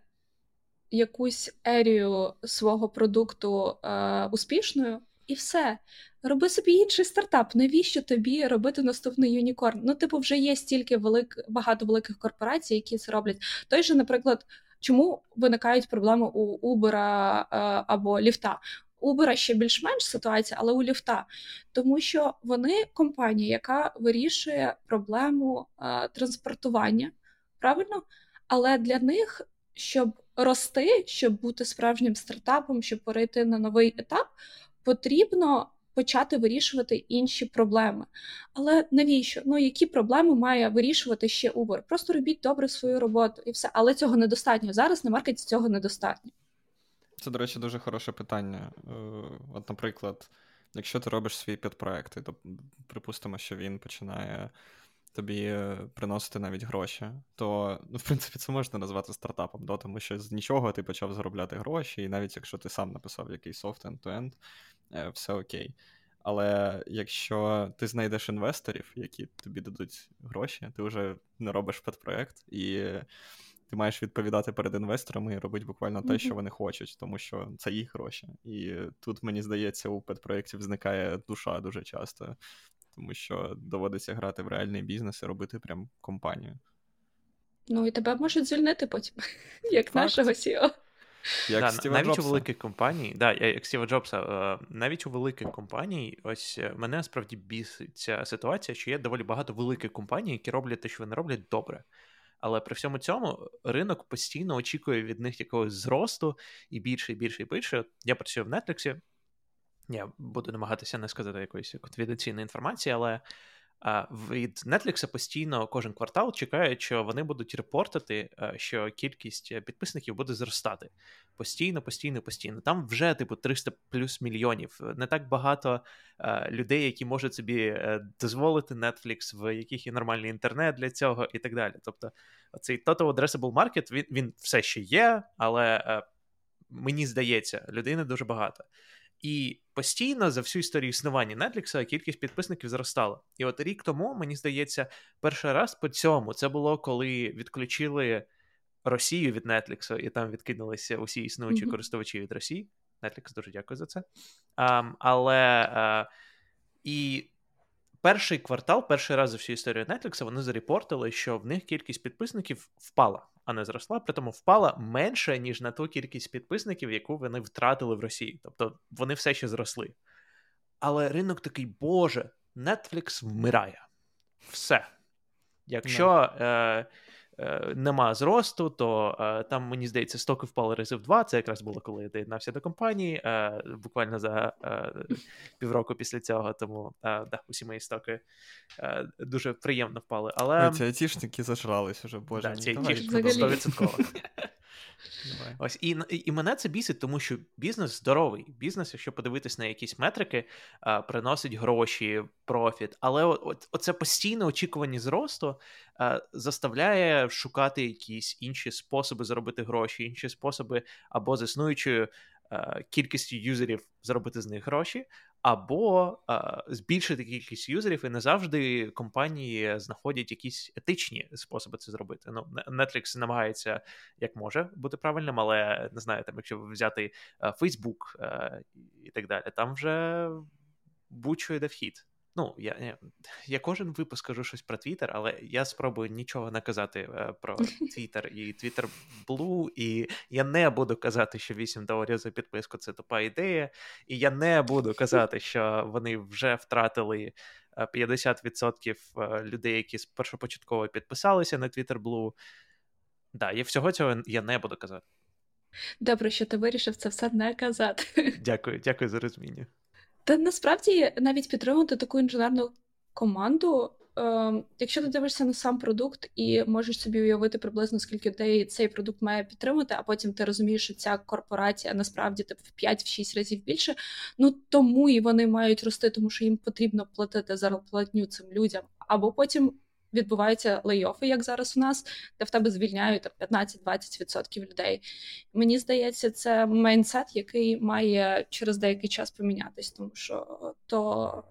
якусь ерію свого продукту е, успішною, і все. Роби собі інший стартап. Навіщо тобі робити наступний юнікорн? Ну, типу, вже є стільки велик, багато великих корпорацій, які це роблять. Той же, наприклад, чому виникають проблеми у Uber е, або ліфта? Uber ще більш-менш ситуація, але у ліфта, тому що вони компанія, яка вирішує проблему е, транспортування, правильно? Але для них, щоб рости, щоб бути справжнім стартапом, щоб перейти на новий етап, потрібно почати вирішувати інші проблеми. Але навіщо? Ну які проблеми має вирішувати ще Uber? Просто робіть добре свою роботу і все. Але цього недостатньо. Зараз на маркеті цього недостатньо. Це, до речі, дуже хороше питання. Е, от, наприклад, якщо ти робиш свій підпроект, то припустимо, що він починає тобі е, приносити навіть гроші, то ну, в принципі це можна назвати стартапом, да? тому що з нічого ти почав заробляти гроші, і навіть якщо ти сам написав якийсь софт end-to-end, е, все окей. Але якщо ти знайдеш інвесторів, які тобі дадуть гроші, ти вже не робиш підпроект, і ти маєш відповідати перед інвесторами і робити буквально те, що вони хочуть, тому що це їх гроші. І тут, мені здається, у педпроєктів зникає душа дуже часто тому що доводиться грати в реальний бізнес і робити прям компанію. Ну і тебе можуть звільнити потім, як Факт. нашого CEO. Як да, Стіва навіть Джобса. у великих компаній, да, як Стіва Джобса, е, навіть у великих компаній, ось е, мене справді бісить ця ситуація, що є доволі багато великих компаній, які роблять те, що вони роблять добре. Але при всьому цьому ринок постійно очікує від них якогось зросту і більше, і більше, і більше. Я працюю в Netflix, я буду намагатися не сказати якоїсь конфіденційної інформації, але від Netflix постійно кожен квартал чекають, що вони будуть репортити, е, що кількість підписників буде зростати постійно, постійно, постійно. Там вже типу 300 плюс мільйонів. Не так багато е, людей, які можуть собі е, дозволити Netflix, в яких є нормальний інтернет для цього, і так далі. Тобто, цей total addressable market, він він все ще є, але мені здається, людини дуже багато. І постійно за всю історію існування Netflix кількість підписників зростала. І от рік тому, мені здається, перший раз по цьому це було коли відключили Росію від Netflix, і там відкинулися усі існуючі mm-hmm. користувачі від Росії. Netflix, дуже дякую за це. Um, але uh, і перший квартал, перший раз за всю історію Netflix, вони зарепортили, що в них кількість підписників впала, а не зросла, при тому впала менше, ніж на ту кількість підписників, яку вони втратили в Росії. Тобто вони все ще зросли. Але ринок такий, Боже, Netflix вмирає. Все. Якщо. No. Е, нема зросту, то е, там, мені здається, стоки впали рази в два. Це якраз було, коли я доєднався до компанії, е, буквально за півроку після цього. Тому да, усі мої стоки дуже приємно впали. Але ці айтішники зажрались уже, боже. Да, ці айтішники 100%. Ось і і мене це бісить, тому що бізнес здоровий. Бізнес, якщо подивитись на якісь метрики, а, приносить гроші, профіт. Але от, оце постійне очікування зросту а, заставляє шукати якісь інші способи заробити гроші, інші способи або з існуючою кількістю юзерів заробити з них гроші, або а, збільшити кількість юзерів, і не завжди компанії знаходять якісь етичні способи це зробити. Ну, Netflix намагається як може бути правильним, але не знаю, там, якщо взяти а, Facebook а, і так далі, там вже будь-що йде вхід. Ну, я я, кожен випуск кажу щось про Твіттер, але я спробую нічого не казати е, про Твіттер і Твіттер Blue, і я не буду казати, що 8 доларів за підписку це тупа ідея, і я не буду казати, що вони вже втратили 50% е, е, людей, які першопочатково підписалися на Twitter Blue. Да, і всього цього я не буду казати. Добре, що ти вирішив це все не казати. Дякую, дякую за розуміння. Та насправді навіть підтримувати таку інженерну команду. Е, якщо ти дивишся на сам продукт і можеш собі уявити приблизно скільки людей цей продукт має підтримати, а потім ти розумієш, що ця корпорація насправді тип, в 5-6 разів більше, ну тому і вони мають рости, тому що їм потрібно платити зарплатню цим людям, або потім відбуваються лейофи, як зараз у нас, де в тебе звільняють 15-20% людей. Мені здається, це майнсет, який має через деякий час помінятись, тому що то,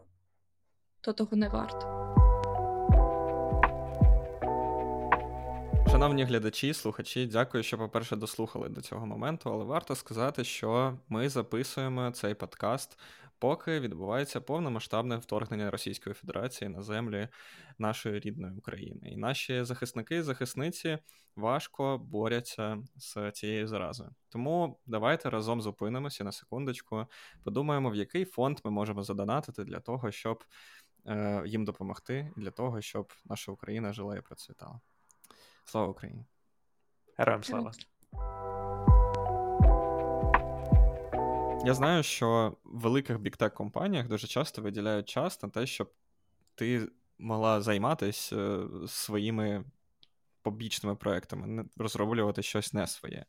то того не варто. Шановні глядачі, слухачі, дякую, що, по-перше, дослухали до цього моменту, але варто сказати, що ми записуємо цей подкаст поки відбувається повномасштабне вторгнення Російської Федерації на землі нашої рідної України. І наші захисники і захисниці важко борються з цією заразою. Тому давайте разом зупинимося на секундочку, подумаємо, в який фонд ми можемо задонатити для того, щоб е, їм допомогти, для того, щоб наша Україна жила і процвітала. Слава Україні! Героям слава! Я знаю, що в великих біктек компаніях дуже часто виділяють час на те, щоб ти могла займатися е, своїми побічними проектами, розроблювати щось не своє.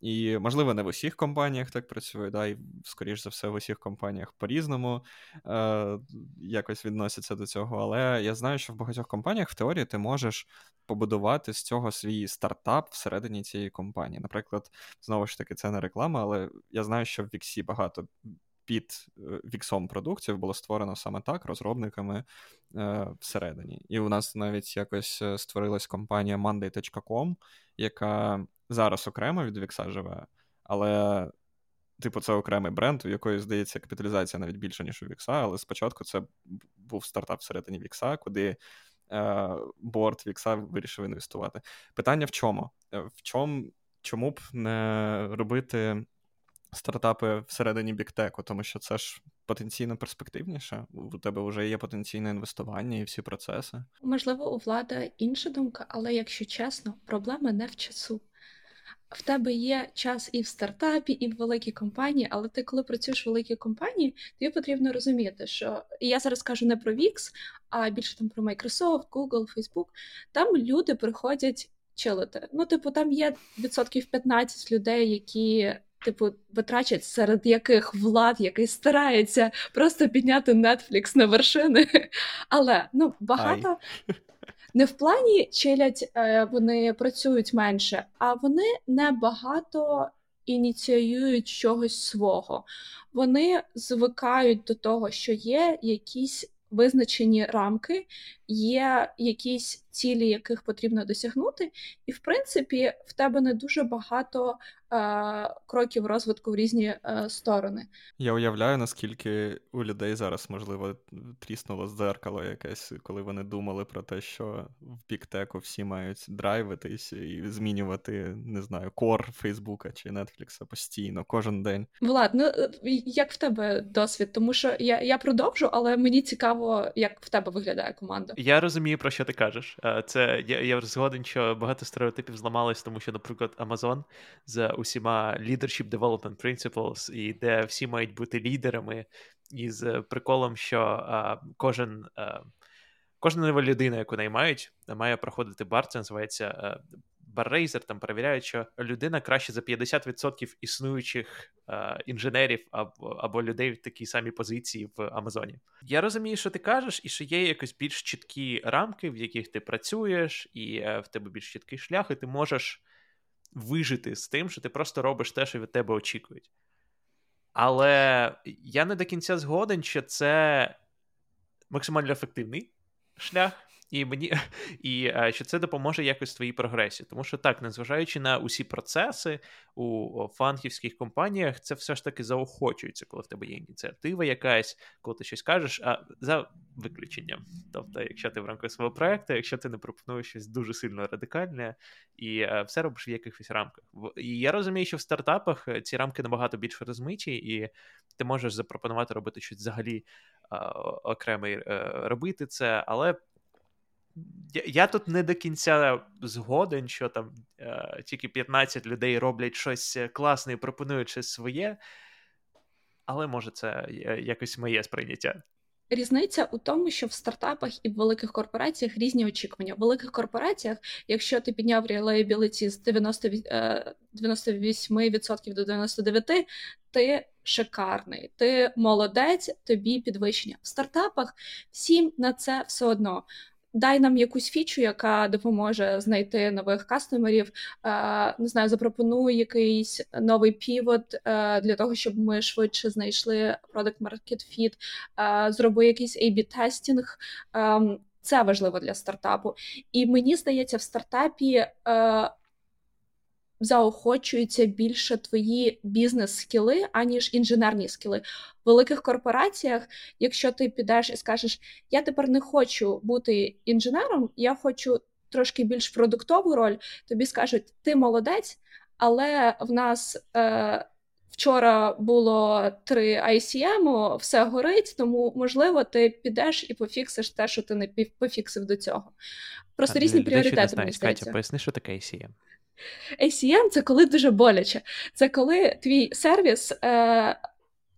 І, можливо, не в усіх компаніях так працює, да, і, скоріш за все, в усіх компаніях по-різному е, якось відносяться до цього. Але я знаю, що в багатьох компаніях в теорії ти можеш побудувати з цього свій стартап всередині цієї компанії. Наприклад, знову ж таки, це не реклама, але я знаю, що в Віксі багато під е, віксом продуктів було створено саме так розробниками е, всередині. І у нас навіть якось е, створилась компанія Monday.com, яка зараз окремо від Вікса живе, але типу, це окремий бренд, у якої, здається, капіталізація навіть більша, ніж у Вікса, але спочатку це був стартап всередині Вікса, куди е, борт Вікса вирішив інвестувати. Питання в чому? В чому, Чому б не робити стартапи всередині біктеку, тому що це ж потенційно перспективніше. У тебе вже є потенційне інвестування і всі процеси. Можливо, у влада інша думка, але якщо чесно, проблема не в часу. В тебе є час і в стартапі, і в великій компанії, але ти, коли працюєш в великій компанії, тобі потрібно розуміти, що і я зараз кажу не про Wix, а більше там про Microsoft, Google, Facebook, Там люди приходять чилити. Ну, типу, там є відсотків 15 людей, які типу, витрачать, серед яких влад, який старається просто підняти Netflix на вершини. Але ну, багато Ай. не в плані чилять, е, вони працюють менше, а вони небагато ініціюють чогось свого. Вони звикають до того, що є якісь визначені рамки, є якісь цілі, яких потрібно досягнути, і в принципі в тебе не дуже багато е, кроків розвитку в різні е, сторони. Я уявляю, наскільки у людей зараз можливо тріснуло дзеркало якесь, коли вони думали про те, що в піктеку всі мають драйвитись і змінювати, не знаю, кор Фейсбука чи Нетфлікса постійно, кожен день. Влад, ну е, як в тебе досвід? Тому що я я продовжу, але мені цікаво, як в тебе виглядає команда. Я розумію, про що ти кажеш. Е, це я я згоден, що багато стереотипів зламалось, тому що, наприклад, Amazon з усіма leadership development principles, і де всі мають бути лідерами, і з приколом, що а, кожен. А, Кожна нова людина, яку наймають, має проходити бар, це називається Баррейзер там перевіряють, що людина краще за 50% існуючих е, інженерів або або людей в такій самій позиції в Амазоні. Я розумію, що ти кажеш, і що є якось більш чіткі рамки, в яких ти працюєш, і е, в тебе більш чіткий шлях, і ти можеш вижити з тим, що ти просто робиш те, що від тебе очікують. Але я не до кінця згоден, що це максимально ефективний шлях. І мені і е, що це допоможе якось твоїй прогресії. Тому що так, незважаючи на усі процеси у фанківських компаніях, це все ж таки заохочується, коли в тебе є ініціатива якась, коли ти щось кажеш, а за виключенням. Тобто, якщо ти в рамках свого проекту, якщо ти не пропонуєш щось дуже сильно радикальне і е, все робиш в якихось рамках. І я розумію, що в стартапах е, ці рамки набагато більш розмиті, і ти можеш запропонувати робити щось взагалі окремий робити це, але я, я тут не до кінця згоден, що там е, тільки 15 людей роблять щось класне і пропонують щось своє, але може це е, якось моє сприйняття. Різниця у тому, що в стартапах і в великих корпораціях різні очікування. В великих корпораціях, якщо ти підняв reliability з 90, 98% е, до 99%, ти шикарний, ти молодець, тобі підвищення. В стартапах всім на це все одно дай нам якусь фічу, яка допоможе знайти нових кастомерів. Не знаю, запропонуй якийсь новий півот для того, щоб ми швидше знайшли product market fit, зроби якийсь A-B тестінг. Ем, це важливо для стартапу. І мені здається, в стартапі е, заохочуються більше твої бізнес-скіли, аніж інженерні скіли. В великих корпораціях, якщо ти підеш і скажеш, я тепер не хочу бути інженером, я хочу трошки більш продуктову роль, тобі скажуть, ти молодець, але в нас. Е, Вчора було три ICM, все горить, тому можливо ти підеш і пофіксиш те, що ти не пофіксив до цього. Просто а, різні пріоритети. мені здається. Катя, поясни, що таке ICM. ACM це коли дуже боляче. Це коли твій сервіс е,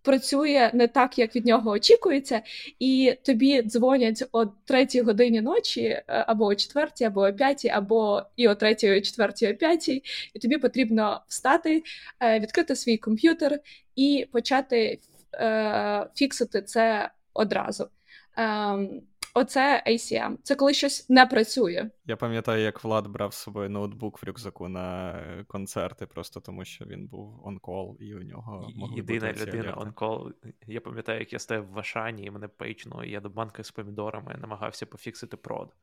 працює не так, як від нього очікується, і тобі дзвонять о третій годині ночі, е, або о четвертій, або о п'ятій, або і о третій, о четвертій, о п'ятій, і тобі потрібно встати, е, відкрити свій комп'ютер і почати е, фіксити це одразу. Оце ACM. Це коли щось не працює. Я пам'ятаю, як Влад брав з собою ноутбук в рюкзаку на концерти, просто тому що він був он-кол, і у нього могли єдина бути людина он-кол. Я пам'ятаю, як я стояв в Ашані, і мене пейчнуло, і я до банки з помідорами намагався пофіксити прод.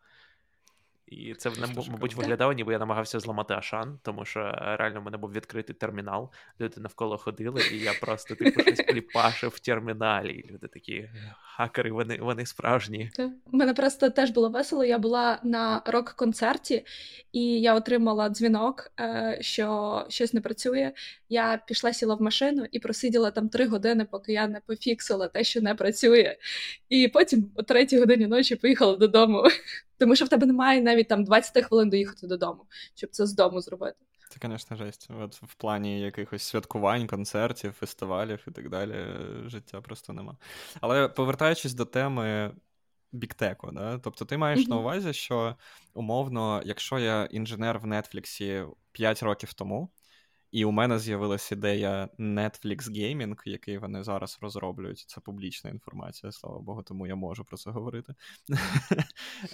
І це мабуть виглядало, ніби я намагався зламати Ашан, тому що е, реально в мене був відкритий термінал. Люди навколо ходили, і я просто типу щось кліпашив в терміналі. І люди такі хакери, вони вони справжні. У мене просто теж було весело. Я була на рок-концерті, і я отримала дзвінок, е, що щось не працює. Я пішла сіла в машину і просиділа там три години, поки я не пофіксила те, що не працює. І потім о третій годині ночі поїхала додому. Тому що в тебе немає навіть там 20 хвилин доїхати додому, щоб це з дому зробити. Це, звісно, жесть. От в плані якихось святкувань, концертів, фестивалів і так далі. Життя просто нема. Але повертаючись до теми біктеку, да? тобто ти маєш mm-hmm. на увазі, що умовно, якщо я інженер в Нетфліксі 5 років тому, і у мене з'явилася ідея Netflix Gaming, який вони зараз розроблюють. Це публічна інформація, слава Богу, тому я можу про це говорити.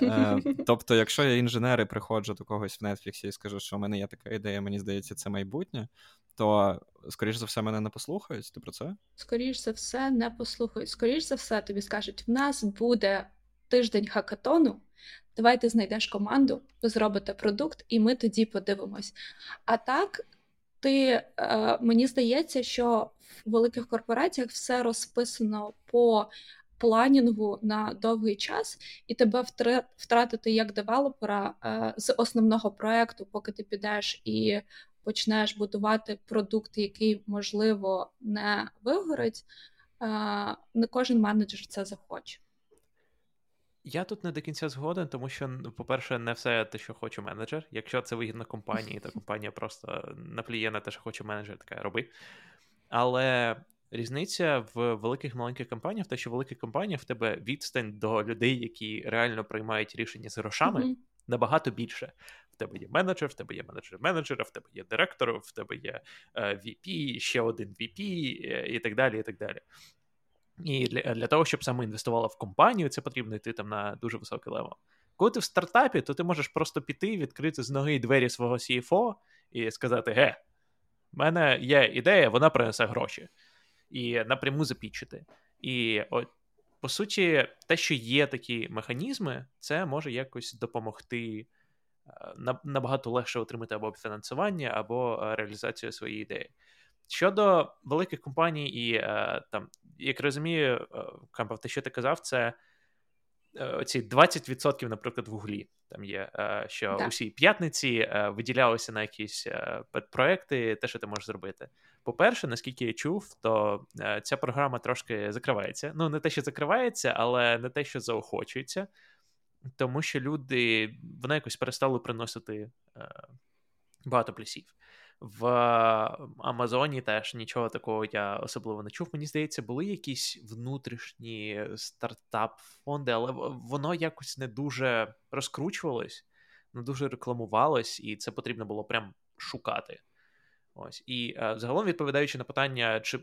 Е, тобто, якщо я інженер і приходжу до когось в Netflix і скажу, що у мене є така ідея, мені здається, це майбутнє, то, скоріш за все, мене не послухають. Ти про це? Скоріш за все, не послухають. Скоріш за все, тобі скажуть: в нас буде тиждень хакатону. Давай ти знайдеш команду, ви зробите продукт, і ми тоді подивимось. А так, ти е, мені здається, що в великих корпораціях все розписано по планінгу на довгий час, і тебе втратити як девелопера е, з основного проекту, поки ти підеш і почнеш будувати продукт, який можливо не вигорить. Е, не кожен менеджер це захоче. Я тут не до кінця згоден, тому що, по-перше, не все те, що хоче менеджер. Якщо це вигідно компанії, то компанія просто напліє на те, що хоче менеджер, така роби. Але різниця в великих маленьких компаніях, те, що великі компанії в тебе відстань до людей, які реально приймають рішення з грошами, mm-hmm. набагато більше. В тебе є менеджер, в тебе є менеджер менеджера, в тебе є директор, в тебе є е, VP, ще один VP е, і так далі. і так далі. І для для того, щоб саме інвестувала в компанію, це потрібно йти там на дуже високий level. Коли ти в стартапі, то ти можеш просто піти, відкрити з ноги двері свого CFO і сказати: Ге, в мене є ідея, вона принесе гроші. І напряму запічити. І от, по суті, те, що є такі механізми, це може якось допомогти е, набагато легше отримати або фінансування, або е, реалізацію своєї ідеї. Щодо великих компаній, і е, там, як розумію, е, Кампов, те, що ти казав, це е, ці 20%, наприклад, в углі. Там є, що да. усі п'ятниці виділялися на якісь проекти, те, що ти можеш зробити. По-перше, наскільки я чув, то ця програма трошки закривається. Ну, не те, що закривається, але не те, що заохочується, тому що люди вона якось перестали приносити багато плюсів. В Амазоні теж нічого такого я особливо не чув. Мені здається, були якісь внутрішні стартап-фонди, але воно якось не дуже розкручувалось, не дуже рекламувалось, і це потрібно було прям шукати. Ось. І е, загалом, відповідаючи на питання, чи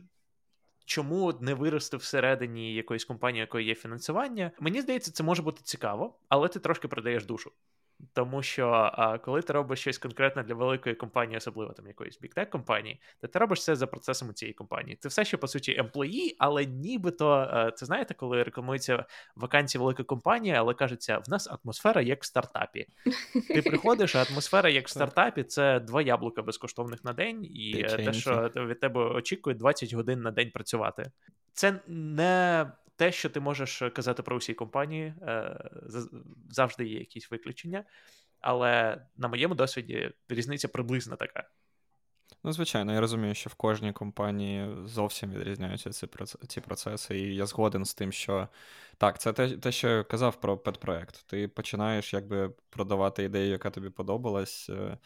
чому не вирости всередині якоїсь компанії, якої є фінансування, мені здається, це може бути цікаво, але ти трошки продаєш душу. Тому що а, коли ти робиш щось конкретне для великої компанії, особливо там якоїсь біктек компанії, то ти робиш це за процесами цієї компанії. Це все, що по суті емплої, але нібито а, це знаєте, коли рекламується вакансії великої компанії, але кажеться, в нас атмосфера як в стартапі. Ти приходиш, а атмосфера як в стартапі це два яблука безкоштовних на день, і те, що від тебе очікують 20 годин на день працювати. Це не те, що ти можеш казати про усі компанії, е, завжди є якісь виключення. Але на моєму досвіді різниця приблизно така. Ну, звичайно, я розумію, що в кожній компанії зовсім відрізняються ці ці процеси, і я згоден з тим, що так, це те, те, що я казав про педпроект. Ти починаєш якби продавати ідею, яка тобі подобалась, е,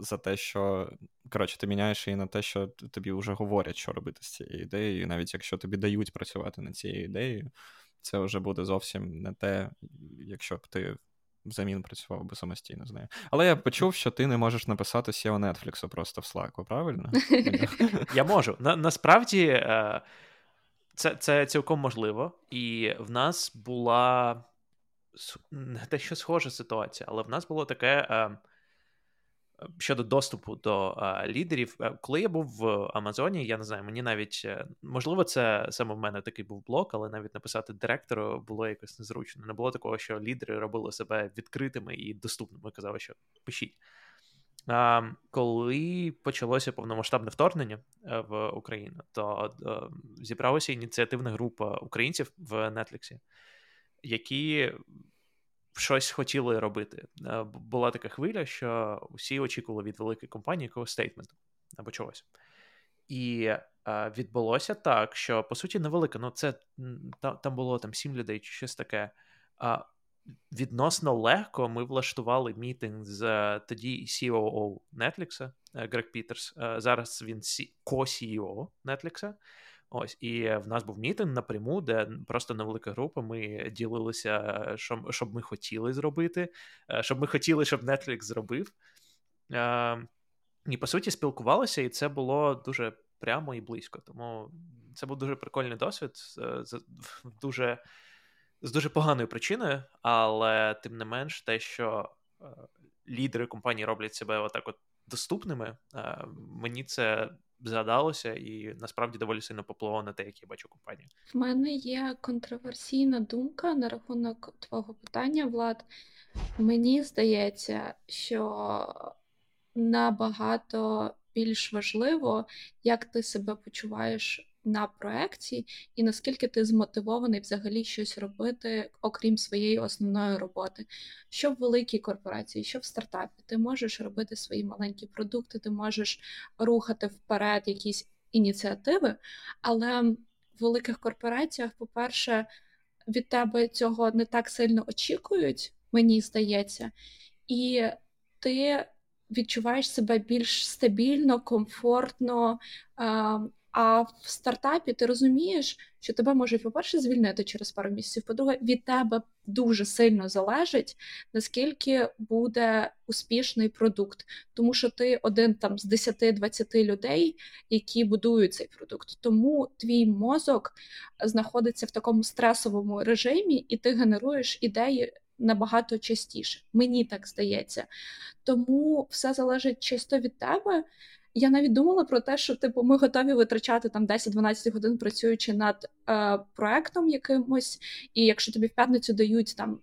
за те, що коротше, ти міняєш її на те, що тобі вже говорять, що робити з цією ідеєю. Навіть якщо тобі дають працювати над цією ідеєю, це вже буде зовсім не те, якщо б ти взамін працював би самостійно з нею. Але я почув, що ти не можеш написати SEO Netflix просто в Slack, правильно? Я можу. Насправді е, це це цілком можливо, і в нас була не те, що схожа ситуація, але в нас було таке. Е, щодо доступу до лідерів. Е, коли я був в Амазоні, я не знаю, мені навіть е, можливо, це саме в мене такий був блок, але навіть написати директору було якось незручно. Не було такого, що лідери робили себе відкритими і доступними. Казали, що пишіть. Коли почалося повномасштабне вторгнення е, в Україну, то зібралася ініціативна група українців в Нетліксі, які щось хотіли робити. Е, була така хвиля, що всі очікували від великої компанії якогось стейтменту або чогось. І а, відбулося так, що по суті невелика. Ну, це там, було там сім людей чи щось таке. А, Відносно легко ми влаштували мітинг з тоді COO Netflix, е, Грег Пітерс. Е, зараз він ко-CEO Netflix. Ось, і в нас був мітинг напряму, де просто невелика група. Ми ділилися, що щоб ми хотіли зробити, е, щоб ми хотіли, щоб Netflix зробив. Е, і по суті спілкувалися, і це було дуже прямо і близько. Тому це був дуже прикольний досвід дуже з дуже поганою причиною, але тим не менш, те, що е, лідери компанії роблять себе отак от доступними, мені це згадалося і насправді доволі сильно попливало на те, як я бачу компанію. В мене є контроверсійна думка на рахунок твого питання, Влад. Мені здається, що набагато більш важливо, як ти себе почуваєш на проекті, і наскільки ти змотивований взагалі щось робити, окрім своєї основної роботи. Що в великій корпорації, що в стартапі, ти можеш робити свої маленькі продукти, ти можеш рухати вперед якісь ініціативи, але в великих корпораціях, по-перше, від тебе цього не так сильно очікують, мені здається, і ти відчуваєш себе більш стабільно, комфортно. А в стартапі ти розумієш, що тебе можуть, по-перше, звільнити через пару місяців. По-друге, від тебе дуже сильно залежить, наскільки буде успішний продукт, тому що ти один там з 10-20 людей, які будують цей продукт. Тому твій мозок знаходиться в такому стресовому режимі, і ти генеруєш ідеї. Набагато частіше, мені так здається. Тому все залежить чисто від тебе. Я навіть думала про те, що типу ми готові витрачати там 10-12 годин працюючи над е, проектом якимось, і якщо тобі в п'ятницю дають там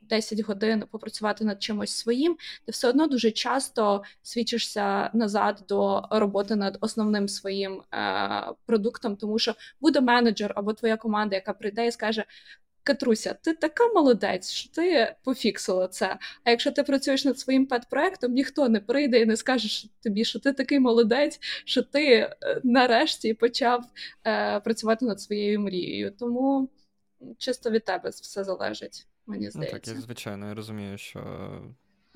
10 годин попрацювати над чимось своїм, ти все одно дуже часто свідчишся назад до роботи над основним своїм е, продуктом, тому що буде менеджер або твоя команда, яка прийде і скаже: Катруся, ти така молодець, що ти пофіксила це. А якщо ти працюєш над своїм педпроектом, ніхто не прийде і не скаже тобі, що ти такий молодець, що ти е, нарешті почав е, працювати над своєю мрією. Тому чисто від тебе все залежить. Мені здається. Ну, так, я, звичайно, я розумію, що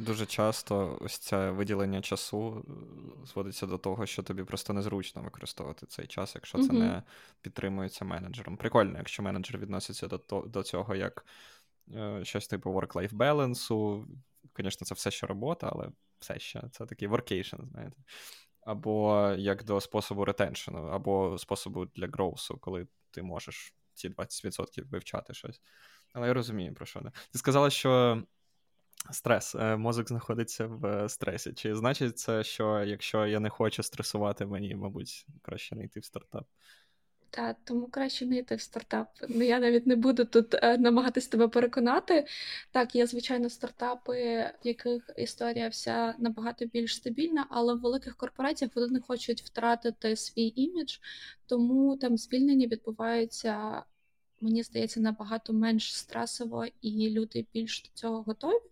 Дуже часто ось це виділення часу е, зводиться до того, що тобі просто незручно використовувати цей час, якщо це mm-hmm. не підтримується менеджером. Прикольно, якщо менеджер відноситься до до цього як е, щось типу work-life балансу. Звісно, це все ще робота, але все ще це такий workation, знаєте. Або як до способу ретеншену, або способу для гроусу, коли ти можеш ці 20% вивчати щось. Але я розумію, про що не. Ти сказала, що. Стрес. Е, мозок знаходиться в стресі. Чи значить це, що якщо я не хочу стресувати, мені, мабуть, краще не йти в стартап? Так, тому краще не йти в стартап. Ну я навіть не буду тут е, намагатись тебе переконати. Так, є, звичайно, стартапи, в яких історія вся набагато більш стабільна, але в великих корпораціях вони не хочуть втратити свій імідж, тому там звільнення відбуваються, мені здається, набагато менш стресово, і люди більш до цього готові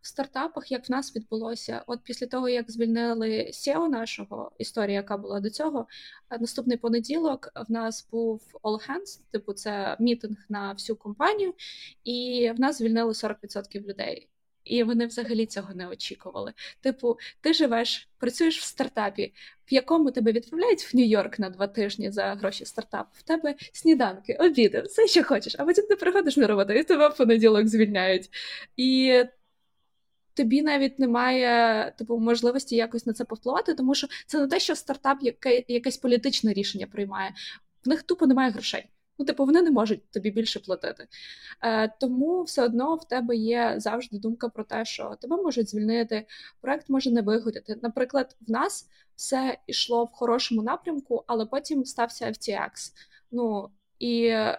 в стартапах, як в нас відбулося, от після того, як звільнили SEO нашого історія, яка була до цього, е, наступний понеділок в нас був All Hands, типу це мітинг на всю компанію, і в нас звільнили 40% людей. І вони взагалі цього не очікували. Типу, ти живеш, працюєш в стартапі, в якому тебе відправляють в Нью-Йорк на два тижні за гроші стартапу. В тебе сніданки, обіди, все, що хочеш, а потім ти приходиш на роботу, і тебе в понеділок звільняють. І тобі навіть немає типу можливості якось на це повпливати, тому що це не те, що стартап яке, якесь політичне рішення приймає. В них тупо немає грошей. Ну, типу, вони не можуть тобі більше платити. Е, Тому все одно в тебе є завжди думка про те, що тебе можуть звільнити, проект може не вигодити. Наприклад, в нас все йшло в хорошому напрямку, але потім стався FTX. Ну і е,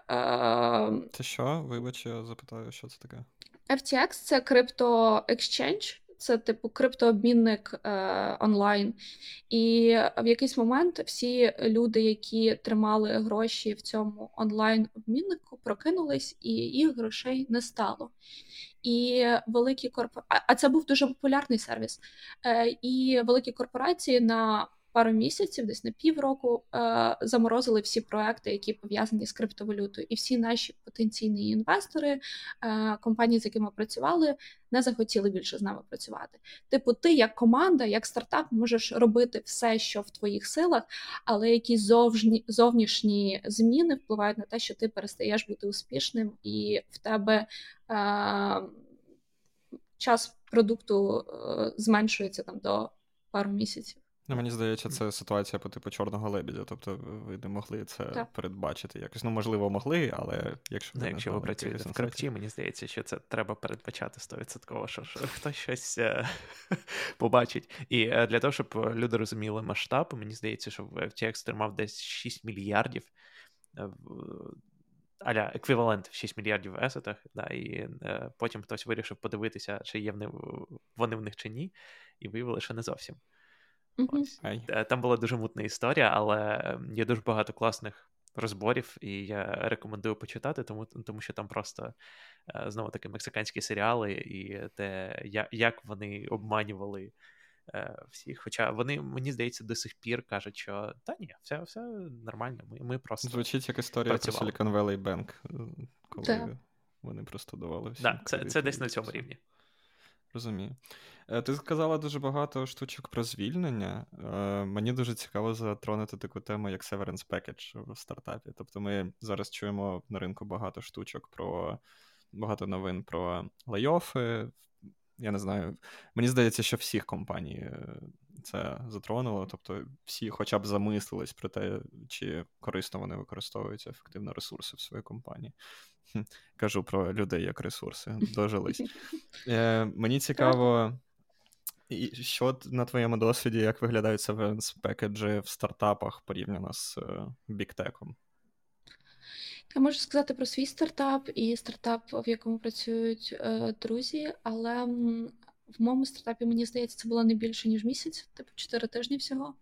Це що? Вибач, я запитаю, що це таке? FTX — це крипто екшенж, це типу криптообмінник е, онлайн. І в якийсь момент всі люди, які тримали гроші в цьому онлайн-обміннику, прокинулись, і їх грошей не стало. І великі корпорації, а це був дуже популярний сервіс. Е, І великі корпорації на пару місяців, десь на півроку, е, заморозили всі проекти, які пов'язані з криптовалютою, і всі наші потенційні інвестори, е, компанії, з якими працювали, не захотіли більше з нами працювати. Типу, ти як команда, як стартап, можеш робити все, що в твоїх силах, але якісь зовні, зовнішні зміни впливають на те, що ти перестаєш бути успішним, і в тебе е, час продукту е, зменшується там до пару місяців. Ну, мені здається, це ситуація по типу чорного лебедя. Тобто ви не могли це Так. передбачити якось. Ну, можливо, могли, але якщо Ну, ви якщо ви працюєте в крипті, мені здається, що це треба передбачати 100%, що, що хтось щось е, побачить. І е, для того, щоб люди розуміли масштаб, мені здається, що FTX тримав десь 6 мільярдів. е, Аля, еквівалент в 6 мільярдів в есетах, да, і е, потім хтось вирішив подивитися, чи є в них, вони в них чи ні, і виявили, що не зовсім. Ось. Там була дуже мутна історія, але ем, є дуже багато класних розборів, і я рекомендую почитати, тому, тому що там просто е, знову таки мексиканські серіали, і те, як вони обманювали е, всіх. Хоча вони, мені здається, до сих пір кажуть, що та ні, все, все нормально. Ми, ми просто Звучить як історія працювали. про Silicon Valley Bank, е, коли Так. вони просто давали всім да, це, кредити це десь на цьому рівні. Розумію. Е, Ти сказала дуже багато штучок про звільнення. Е, Мені дуже цікаво затронути таку тему, як severance package в стартапі. Тобто ми зараз чуємо на ринку багато штучок про багато новин про лайофи. Я не знаю. Мені здається, що всіх компаній е, це затронуло. Тобто, всі хоча б замислились про те, чи корисно вони використовують ефективно ресурси в своїй компанії. Кажу про людей як ресурси, дожились. Е, Мені цікаво, і що на твоєму досвіді, як виглядають severance пекеджі в стартапах порівняно з big tech ком? Я можу сказати про свій стартап і стартап, в якому працюють е, друзі, але в моєму стартапі, мені здається, це було не більше, ніж місяць, типу 4 тижні всього.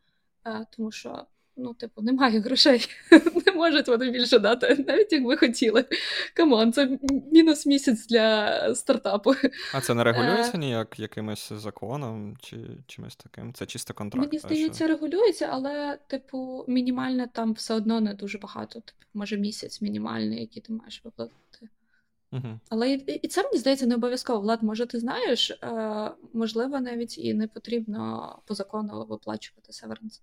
Е, тому що, ну, типу, немає грошей. Не можуть вони більше дати, навіть якби хотіли. Come on, це мінус місяць для стартапу. А це не регулюється ніяк якимось законом чи чимось таким? Це чисто контракт. Мені здається, регулюється, але, типу, мінімальне там все одно не дуже багато. Типу, може, місяць мінімальний, який ти маєш виплатити. Мгм. Але і, це мені здається не обов'язково. Влад, може, ти знаєш, е, можливо, навіть і не потрібно по закону виплачувати северенс.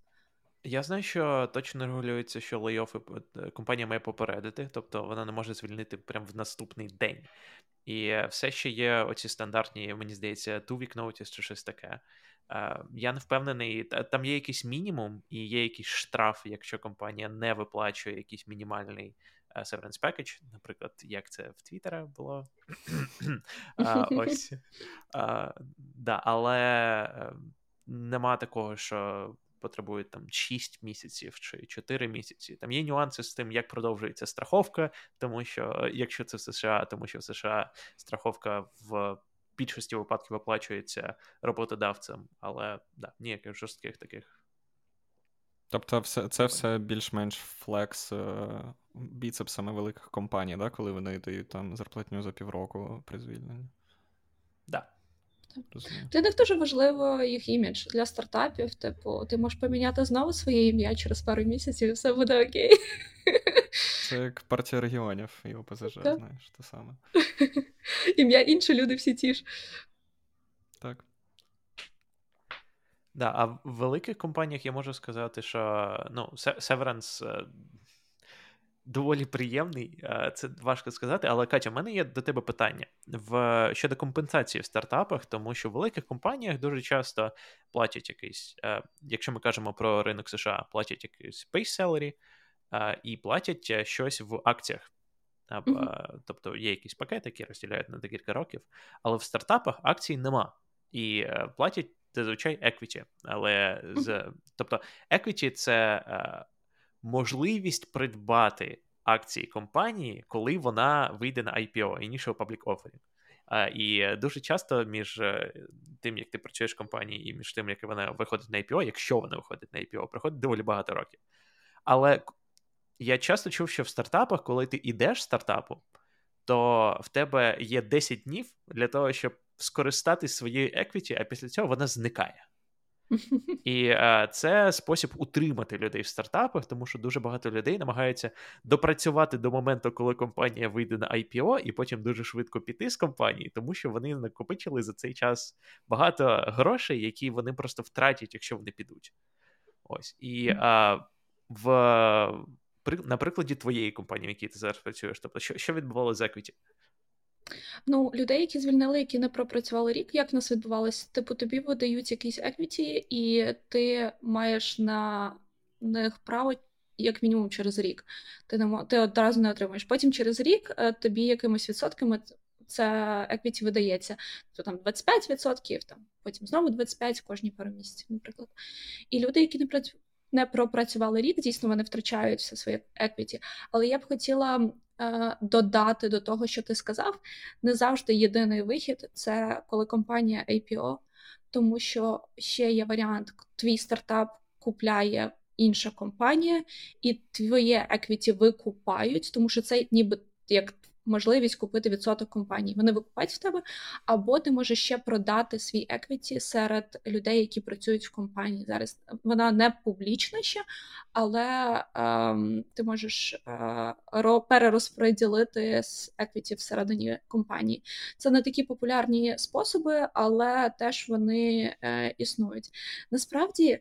Я знаю, що точно регулюється, що лейофи е, компанія має попередити, тобто вона не може звільнити прямо в наступний день. І все ще є оці стандартні, мені здається, two-week notice чи щось таке. Е, Я не впевнений, там є якийсь мінімум і є якийсь штраф, якщо компанія не виплачує якийсь мінімальний severance package, наприклад, як це в Твіттера було. А, Ось. А, Да, але е, нема такого, що потребують там 6 місяців чи 4 місяці. Там є нюанси з тим, як продовжується страховка, тому що якщо це в США, тому що в США страховка в більшості випадків оплачується роботодавцем, але да, ніяких жорстких таких. Тобто, все, це все більш-менш flex е, біцепсами великих компаній, да? коли вони дають там зарплатню за півроку при звільненні. Да. Для них дуже важливо їх імідж для стартапів. Типу, ти можеш поміняти знову своє ім'я через пару місяців, і все буде окей. Це як партія регіонів і ОПЗЖ, Так. знаєш, те саме. Ім'я інші люди всі ті ж. Так. Да, а в великих компаніях я можу сказати, що ну, се- Severance е, доволі приємний. е, Це важко сказати. Але Катя, в мене є до тебе питання в щодо компенсації в стартапах, тому що в великих компаніях дуже часто платять якийсь, е, якщо ми кажемо про ринок США, платять якийсь base salary, і платять щось в акціях. Mm-hmm. Тобто є якийсь пакет, який розділяють на декілька років, але в стартапах акцій нема. І е, платять зазвичай equity. Але з, тобто equity — це е, можливість придбати акції компанії, коли вона вийде на IPO, Initial Public Offering. А, І дуже часто між е, тим, як ти працюєш в компанії, і між тим, як вона виходить на IPO, якщо вона виходить на IPO, проходить доволі багато років. Але я часто чув, що в стартапах, коли ти йдеш з стартапу, то в тебе є 10 днів для того, щоб скористатись своєю еквіті, а після цього вона зникає. І е, це спосіб утримати людей в стартапах, тому що дуже багато людей намагаються допрацювати до моменту, коли компанія вийде на IPO, і потім дуже швидко піти з компанії, тому що вони накопичили за цей час багато грошей, які вони просто втратять, якщо вони підуть. Ось і е, в на прикладі твоєї компанії, в якій ти зараз працюєш, тобто, що що відбувалося з Equity? Ну, людей, які звільнили, які не пропрацювали рік, як в нас відбувалося? Типу, тобі видають якісь еквіті, і ти маєш на них право як мінімум через рік. Ти не ти одразу не отримаєш. Потім через рік е, тобі якимись відсотками це еквіті видається. То там 25%, там, потім знову 25% кожні пару місяців, наприклад. І люди, які не працюють. Не пропрацювали рік, дійсно, вони втрачають все своє еквіті. Але я б хотіла Е, додати до того, що ти сказав, не завжди єдиний вихід це коли компанія APO, тому що ще є варіант: твій стартап купляє інша компанія, і твоє еквіті викупають, тому що це ніби як можливість купити відсоток компанії. Вони викупають в тебе, або ти можеш ще продати свій еквіті серед людей, які працюють в компанії. Зараз вона не публічна ще, але ем, ти можеш е, перерозподілити еквіті всередині компанії. Це не такі популярні способи, але теж вони е, існують. Насправді.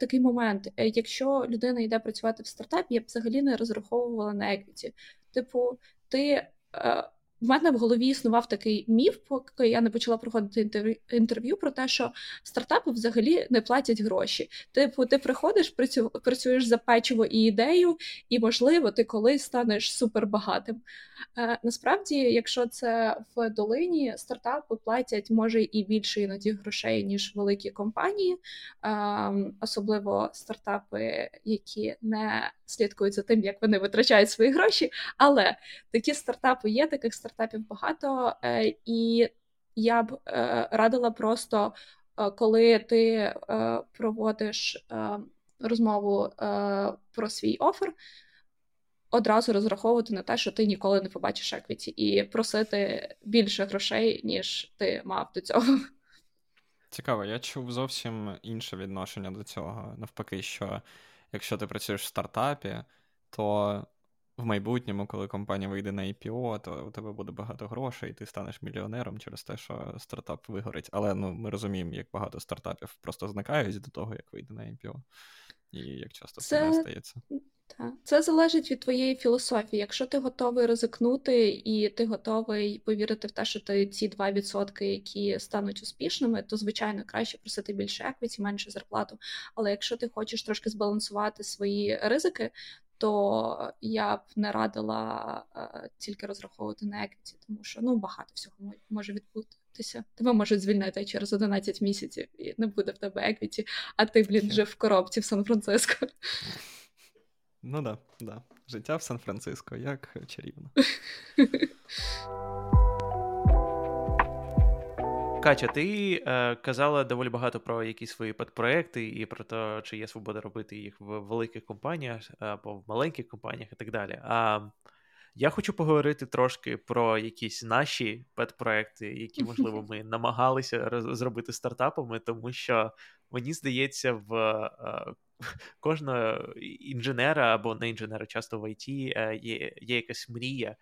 Такий момент, е, якщо людина йде працювати в стартапі, я б взагалі не розраховувала на еквіті. Типу, ти Е, в мене в голові існував такий міф, поки я не почала проходити інтерв'ю про те, що стартапи взагалі не платять гроші. Типу, ти приходиш, працю, працюєш за печиво і ідею, і, можливо, ти колись станеш супербагатим. Е, Насправді, якщо це в долині, стартапи платять може і більше іноді грошей, ніж великі компанії, е, особливо стартапи, які не слідкують за тим, як вони витрачають свої гроші. Але такі стартапи є, таких стартапів багато, е, і я б е, радила просто, е, коли ти проводиш розмову про свій офер. Одразу розраховувати на те, що ти ніколи не побачиш еквіті, і просити більше грошей, ніж ти мав до цього. Цікаво, я чув зовсім інше відношення до цього. Навпаки, що якщо ти працюєш в стартапі, то в майбутньому, коли компанія вийде на IPO, то у тебе буде багато грошей, і ти станеш мільйонером через те, що стартап вигорить. Але ну, ми розуміємо, як багато стартапів просто зникають до того, як вийде на IPO. І як часто це, не стається. Так. Це залежить від твоєї філософії. Якщо ти готовий ризикнути, і ти готовий повірити в те, що ти ці 2%, які стануть успішними, то звичайно краще просити більше еквіті, менше зарплату. Але якщо ти хочеш трошки збалансувати свої ризики, то я б не радила е, тільки розраховувати на еквіті, тому що ну багато всього може відбутися. Тебе можуть звільнити через 11 місяців, і не буде в тебе еквіті, а ти, блін, вже в коробці в Сан-Франциско. Ну да, да. Життя в Сан-Франциско, як чарівно. Катя, ти е, казала доволі багато про якісь свої подпроекти і про те, чи є свобода робити їх в великих компаніях або в маленьких компаніях і так далі. А я хочу поговорити трошки про якісь наші педпроекти, які, можливо, ми намагалися зробити стартапами, тому що мені здається, в е, кожного інженера або не інженера, часто в ІТ е, є, є якась мрія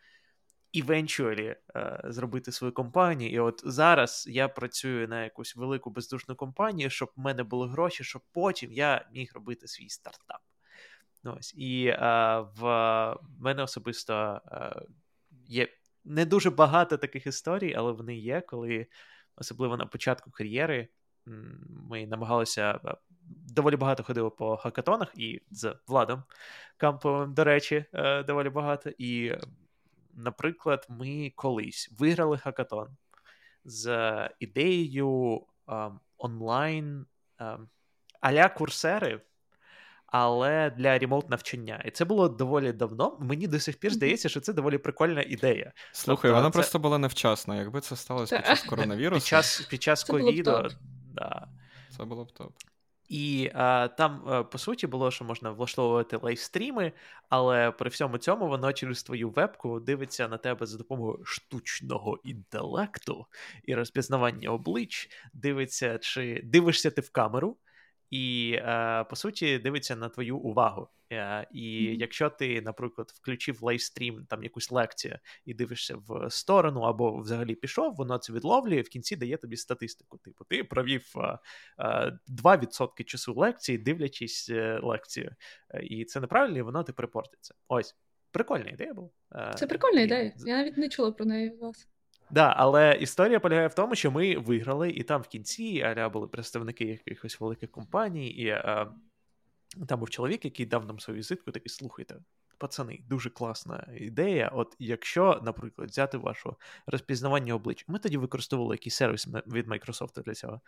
eventually е, зробити свою компанію. І от зараз я працюю на якусь велику бездушну компанію, щоб в мене були гроші, щоб потім я міг робити свій стартап. Ну, ось. І е, в мене особисто е, є не дуже багато таких історій, але вони є, коли, особливо на початку кар'єри, ми намагалися доволі багато ходили по хакатонах і з Владом Камповим, до речі, е, доволі багато. І, наприклад, ми колись виграли хакатон з ідеєю е, онлайн е, аля курсери. Але для ремоут навчання. І це було доволі давно. Мені до сих пір здається, що це доволі прикольна ідея. Слухай, тобто, вона це... просто була невчасна. Якби це сталося під час коронавірусу. Під час під час ковіду. Да. Це було б топ. І а, там, а, по суті, було, що можна влаштовувати лайвстріми, але при всьому цьому воно через твою вебку дивиться на тебе за допомогою штучного інтелекту і розпізнавання облич, дивиться, чи дивишся ти в камеру і, е, по суті, дивиться на твою увагу. Е, і mm-hmm. якщо ти, наприклад, включив лайвстрім, там якусь лекцію, і дивишся в сторону, або взагалі пішов, воно це відловлює, в кінці дає тобі статистику. Типу, ти провів е, 2% часу лекції, дивлячись е, лекцію. І це неправильно, і воно ти припортиться. Ось. Прикольна ідея була. Це прикольна ідея. Я навіть не чула про неї вас. Да, але історія полягає в тому, що ми виграли, і там в кінці аля були представники якихось великих компаній, і а, там був чоловік, який дав нам свою візитку, такий слухайте. Пацани, дуже класна ідея. От якщо, наприклад, взяти ваше розпізнавання обличчя, ми тоді використовували якийсь сервіс від Microsoft для цього,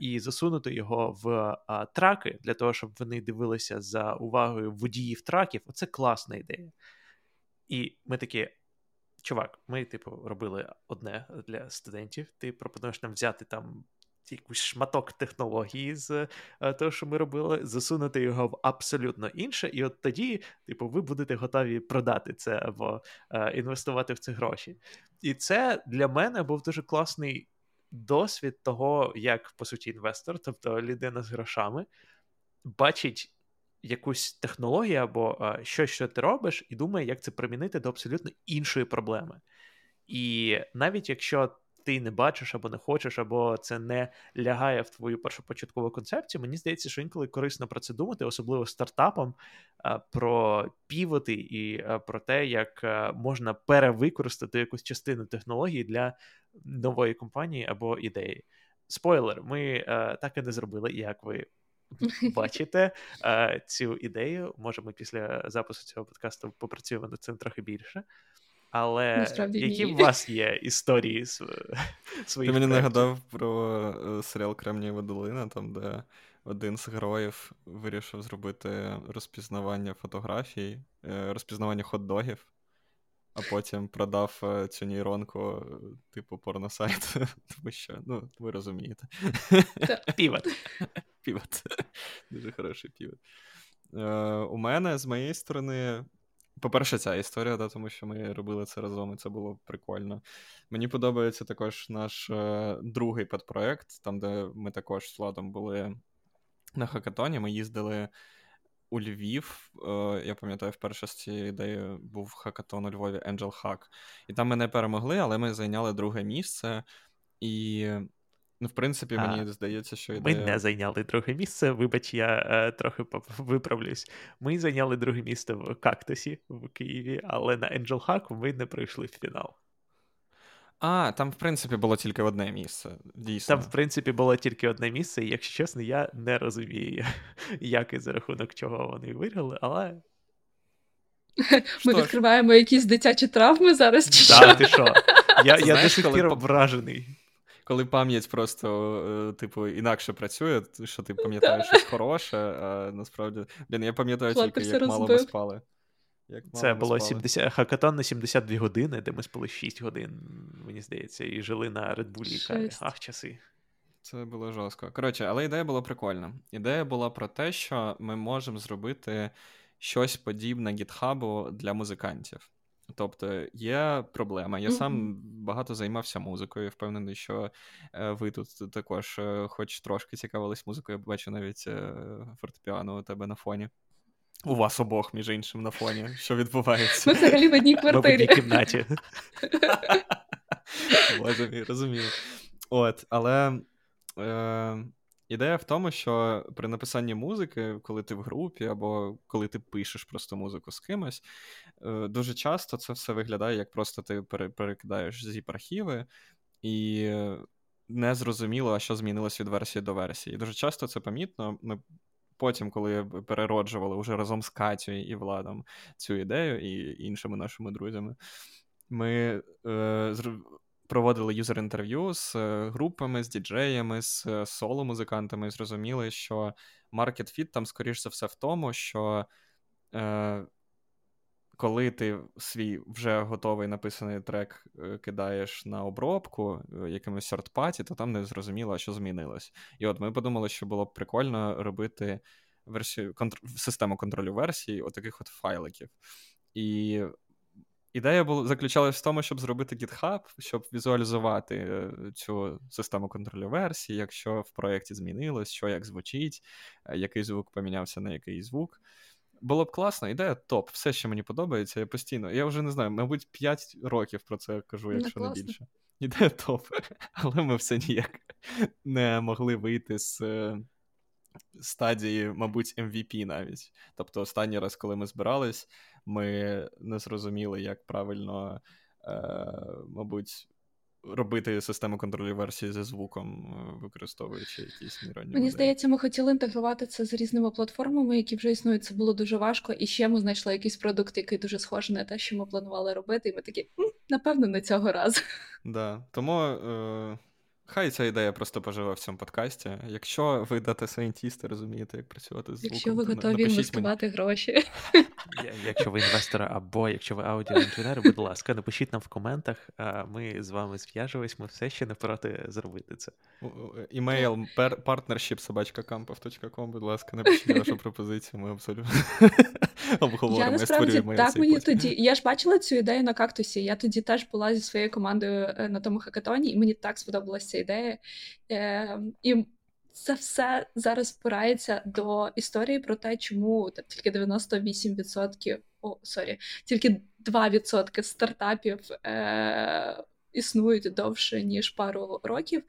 і засунути його в траки для того, щоб вони дивилися за увагою водіїв траків. Оце класна ідея. І ми такі, чувак, ми, типу, робили одне для студентів. Ти пропонуєш нам взяти там якийсь шматок технології з е, того, що ми робили, засунути його в абсолютно інше, і от тоді, типу, ви будете готові продати це або е, інвестувати в це гроші. І це для мене був дуже класний досвід того, як по суті інвестор, тобто людина з грошами, бачить якусь технологію або а, щось, що ти робиш, і думає, як це примінити до абсолютно іншої проблеми. І навіть якщо ти не бачиш або не хочеш, або це не лягає в твою першопочаткову концепцію, мені здається, що інколи корисно про це думати, особливо стартапам, а, про півоти і а, про те, як можна перевикористати якусь частину технології для нової компанії або ідеї. Спойлер, ми так і не зробили, як ви бачите е, цю ідею. Може, ми після запису цього подкасту попрацюємо над цим трохи більше. Але Насправді які ні. в вас є історії своїх? Ти мені нагадав про е, серіал Кремнієва долина, там, де один з героїв вирішив зробити розпізнавання фотографій, е, розпізнавання хот-догів, а потім продав цю нейронку, типу, порносайт. Тому що, ну, ви розумієте. Півот. Півот. Дуже хороший півот. Е, У мене з моєї сторони. По-перше, ця історія, да, тому що ми робили це разом, і це було прикольно. Мені подобається також наш е, другий подпроект, там, де ми також з Владом були на хакатоні. Ми їздили у Львів. Е, я пам'ятаю, вперше з цією ідеєю був хакатон у Львові Angel Hack. І там ми не перемогли, але ми зайняли друге місце. І Ну, в принципі, мені а, здається, що ідея... ми не зайняли друге місце. Вибач, я е, трохи виправлюсь. Ми зайняли друге місце в Кактусі в Києві, але на Angel Hack ми не пройшли в фінал. А, там, в принципі, було тільки одне місце. дійсно. Там, в принципі, було тільки одне місце, і якщо чесно, я не розумію, як і за рахунок чого вони виграли, але. Ми що відкриваємо ж? якісь дитячі травми зараз. чи да, що? ти що? Я я до сих пір вражений коли пам'ять просто, е, типу, інакше працює, що ти пам'ятаєш щось хороше, а насправді. Блін, я пам'ятаю тільки, як мало ми спали. Як Це було 70, хакатон на 72 години, де ми спали 6 годин, мені здається, і жили на Редбулі. Ах, часи. Це було жорстко. Коротше, але ідея була прикольна. Ідея була про те, що ми можемо зробити щось подібне гітхабу для музикантів. Тобто є проблема. Я сам багато займався музикою. Впевнений, що е, ви тут також, е, хоч трошки цікавились музикою, я бачу навіть е, фортепіано у тебе на фоні. У вас обох, між іншим, на фоні, що відбувається. Ми взагалі в одній квартирі. В одній кімнаті. Боже мій, розумію. От, але. Е, Ідея в тому, що при написанні музики, коли ти в групі, або коли ти пишеш просто музику з кимось, е, дуже часто це все виглядає, як просто ти перекидаєш зіп архіви, і не зрозуміло, що змінилось від версії до версії. І дуже часто це помітно. Ми потім, коли перероджували вже разом з Катю і Владом цю ідею і іншими нашими друзями, ми е, проводили юзер-інтерв'ю з е, групами, з діджеями, з е, соло-музикантами, і зрозуміли, що fit там, скоріш за все, в тому, що. Е, коли ти свій вже готовий написаний трек е, кидаєш на обробку якимось сорт-паті, то там не зрозуміло, що змінилось. І от ми подумали, що було б прикольно робити версію контр... систему контролю версій отаких от файликів. І ідея була заключалась в тому, щоб зробити GitHub, щоб візуалізувати е, цю систему контролю версій, якщо в проєкті змінилось, що як звучить, який звук помінявся на який звук. Було б класно, ідея топ. Все, що мені подобається, я постійно. Я вже не знаю, мабуть, 5 років про це кажу, якщо не, не більше. Ідея топ. Але ми все ніяк не могли вийти з е, стадії, мабуть, MVP навіть. Тобто, останній раз, коли ми збирались, ми не зрозуміли, як правильно, е, мабуть, робити систему контролю версії зі звуком, е, використовуючи якісь нейронні Мені здається, ми хотіли інтегрувати це з різними платформами, які вже існують. Це було дуже важко. І ще ми знайшли якийсь продукт, який дуже схожий на те, що ми планували робити. І ми такі, напевно, не цього разу. Да. Тому. Е... Хай ця ідея просто поживе в цьому подкасті. Якщо ви дата сайентісти, розумієте, як працювати з звуком, Якщо ви готові інвестувати мені. гроші. Якщо ви інвестори або якщо ви аудіоінженери, будь ласка, напишіть нам в коментах, ми з вами зв'яжемось, ми все ще не проти зробити це. Імейл partnership будь ласка, напишіть вашу пропозицію, ми абсолютно обговоримо. Я насправді так мені тоді. Я ж бачила цю ідею на кактусі. Я тоді теж була зі своєю командою е, на тому хакатоні, і мені так сподобалася ідеї. Е, І це все зараз спирається до історії про те, чому там, тільки 98%, о, sorry, тільки 2% стартапів е, існують довше, ніж пару років.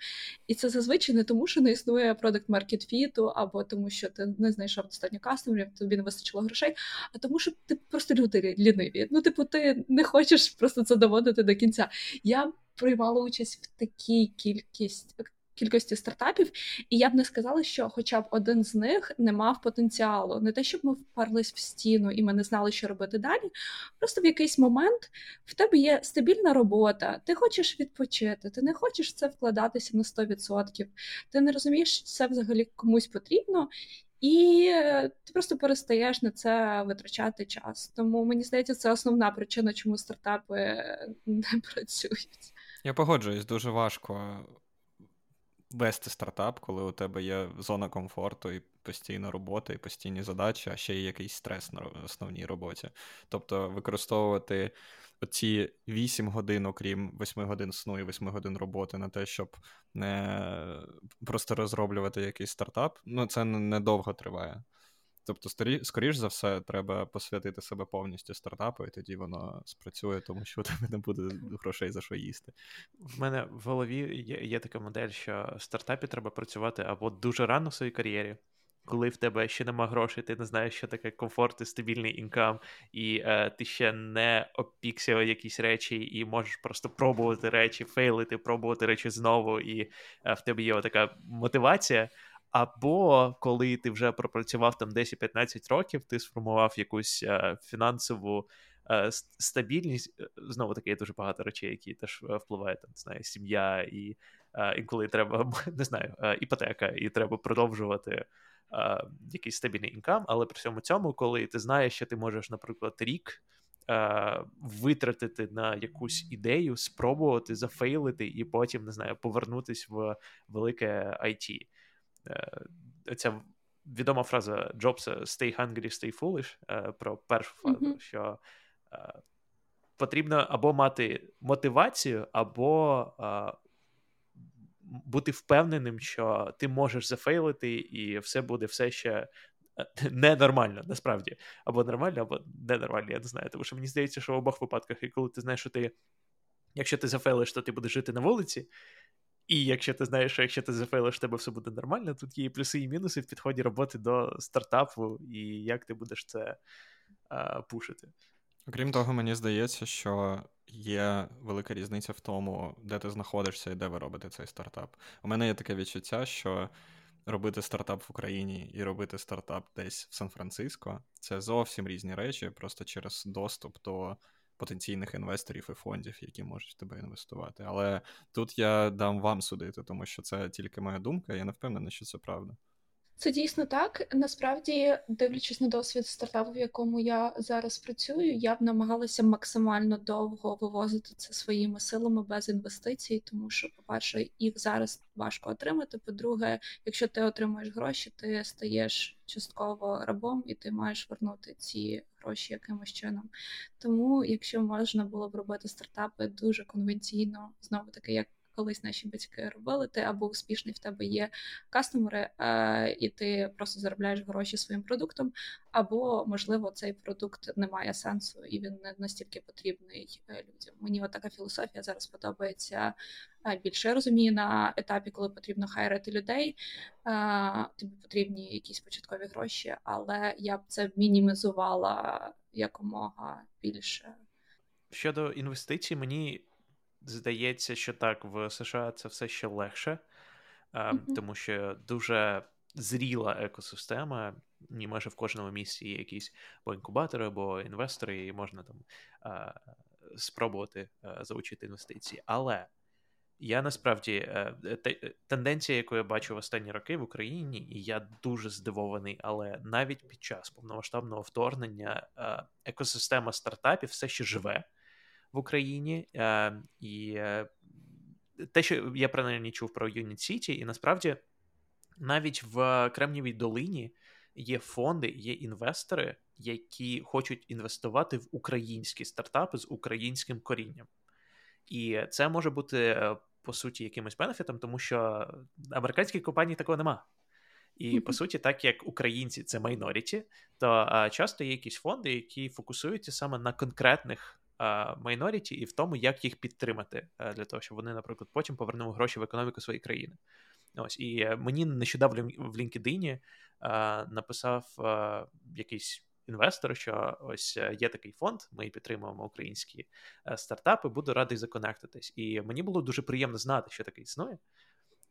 І це зазвичай не тому, що не існує product market fit у, або тому, що ти не знайшов достатньо customer ів, тобі не вистачило грошей, а тому, що ти просто люди ліниві. Ну, типу, ти не хочеш просто це доводити до кінця. Я приймала участь в такій кількість кількості стартапів, і я б не сказала, що хоча б один з них не мав потенціалу. Не те, щоб ми впарлись в стіну і ми не знали, що робити далі. Просто в якийсь момент в тебе є стабільна робота, ти хочеш відпочити, ти не хочеш це вкладатися на 100%, ти не розумієш, що це взагалі комусь потрібно. І ти просто перестаєш на це витрачати час. Тому мені здається, це основна причина, чому стартапи не працюють. Я погоджуюсь, дуже важко вести стартап, коли у тебе є зона комфорту і постійна робота, і постійні задачі, а ще й якийсь стрес на основній роботі. Тобто використовувати оці 8 годин, окрім 8 годин сну і 8 годин роботи на те, щоб не просто розроблювати якийсь стартап, ну це недовго триває. Тобто, скоріш за все, треба посвятити себе повністю стартапу, і тоді воно спрацює, тому що у тебе не буде грошей за що їсти. В мене в голові є, є така модель, що в стартапі треба працювати або дуже рано в своїй кар'єрі. Коли в тебе ще нема грошей, ти не знаєш, що таке комфорт і стабільний інкам, і е, ти ще не опікся якісь речі, і можеш просто пробувати речі, фейлити, пробувати речі знову, і е, в тебе є така мотивація. Або коли ти вже пропрацював там 10-15 років, ти сформував якусь е, фінансову е, стабільність. Е, Знову таки, є дуже багато речей, які теж впливають там, не знаю, сім'я, і інколи треба не знаю, іпотека, і треба продовжувати якийсь стабільний інкам. Але при всьому цьому, коли ти знаєш, що ти можеш, наприклад, рік. Витратити на якусь ідею, спробувати зафейлити і потім не знаю, повернутись в велике IT. Е, ця відома фраза Джобса Stay hungry, stay foolish е, про першу фазу, mm-hmm. що е, потрібно або мати мотивацію, або бути впевненим, що ти можеш зафейлити, і все буде все ще. Ненормально, насправді. Або нормально, або ненормально, я не знаю. Тому що мені здається, що в обох випадках, і коли ти знаєш, що ти, якщо ти зафейлиш, то ти будеш жити на вулиці, і якщо ти знаєш, що якщо ти зафейлиш, тебе все буде нормально, тут є і плюси і мінуси в підході роботи до стартапу, і як ти будеш це а, пушити. Окрім того, мені здається, що є велика різниця в тому, де ти знаходишся і де ви робите цей стартап. У мене є таке відчуття, що робити стартап в Україні і робити стартап десь в Сан-Франциско це зовсім різні речі, просто через доступ до потенційних інвесторів і фондів, які можуть в тебе інвестувати. Але тут я дам вам судити, тому що це тільки моя думка, я не впевнений, що це правда. Це дійсно так. Насправді, дивлячись на досвід стартапу, в якому я зараз працюю, я б намагалася максимально довго вивозити це своїми силами без інвестицій, тому що, по-перше, їх зараз важко отримати. По-друге, якщо ти отримуєш гроші, ти стаєш частково рабом і ти маєш вернути ці гроші якимось чином. Тому, якщо можна було б робити стартапи дуже конвенційно, знову таки, як колись наші батьки робили, ти або успішний в тебе є кастомери, е, і ти просто заробляєш гроші своїм продуктом, або, можливо, цей продукт не має сенсу і він не настільки потрібний е, людям. Мені от така філософія зараз подобається е, більше. Розумію на етапі, коли потрібно хайрити людей, тобі потрібні якісь початкові гроші, але я б це мінімізувала якомога більше. Щодо інвестицій, мені здається, що так, в США це все ще легше, mm-hmm. тому що дуже зріла екосистема, і майже в кожному місці є якісь або інкубатори, або інвестори, і можна там спробувати залучити інвестиції. Але я насправді е, тенденція, яку я бачу в останні роки в Україні, і я дуже здивований, але навіть під час повномасштабного вторгнення екосистема стартапів все ще живе в Україні. Е, І е, те, що я принаймні чув про Юніт Сіті, і насправді навіть в Кремнівій долині є фонди, є інвестори, які хочуть інвестувати в українські стартапи з українським корінням. І це може бути е, по суті якимось бенефітом, тому що американські компанії такого нема. І по суті, так як українці це майноріті, то а, часто є якісь фонди, які фокусуються саме на конкретних майноріті і в тому, як їх підтримати е, для того, щоб вони, наприклад, потім повернули гроші в економіку своєї країни. Ось і е, мені нещодавно в LinkedIn е, написав якийсь інвестор, що ось є такий фонд, ми підтримуємо українські стартапи, буду радий законектитись. І мені було дуже приємно знати, що таке існує.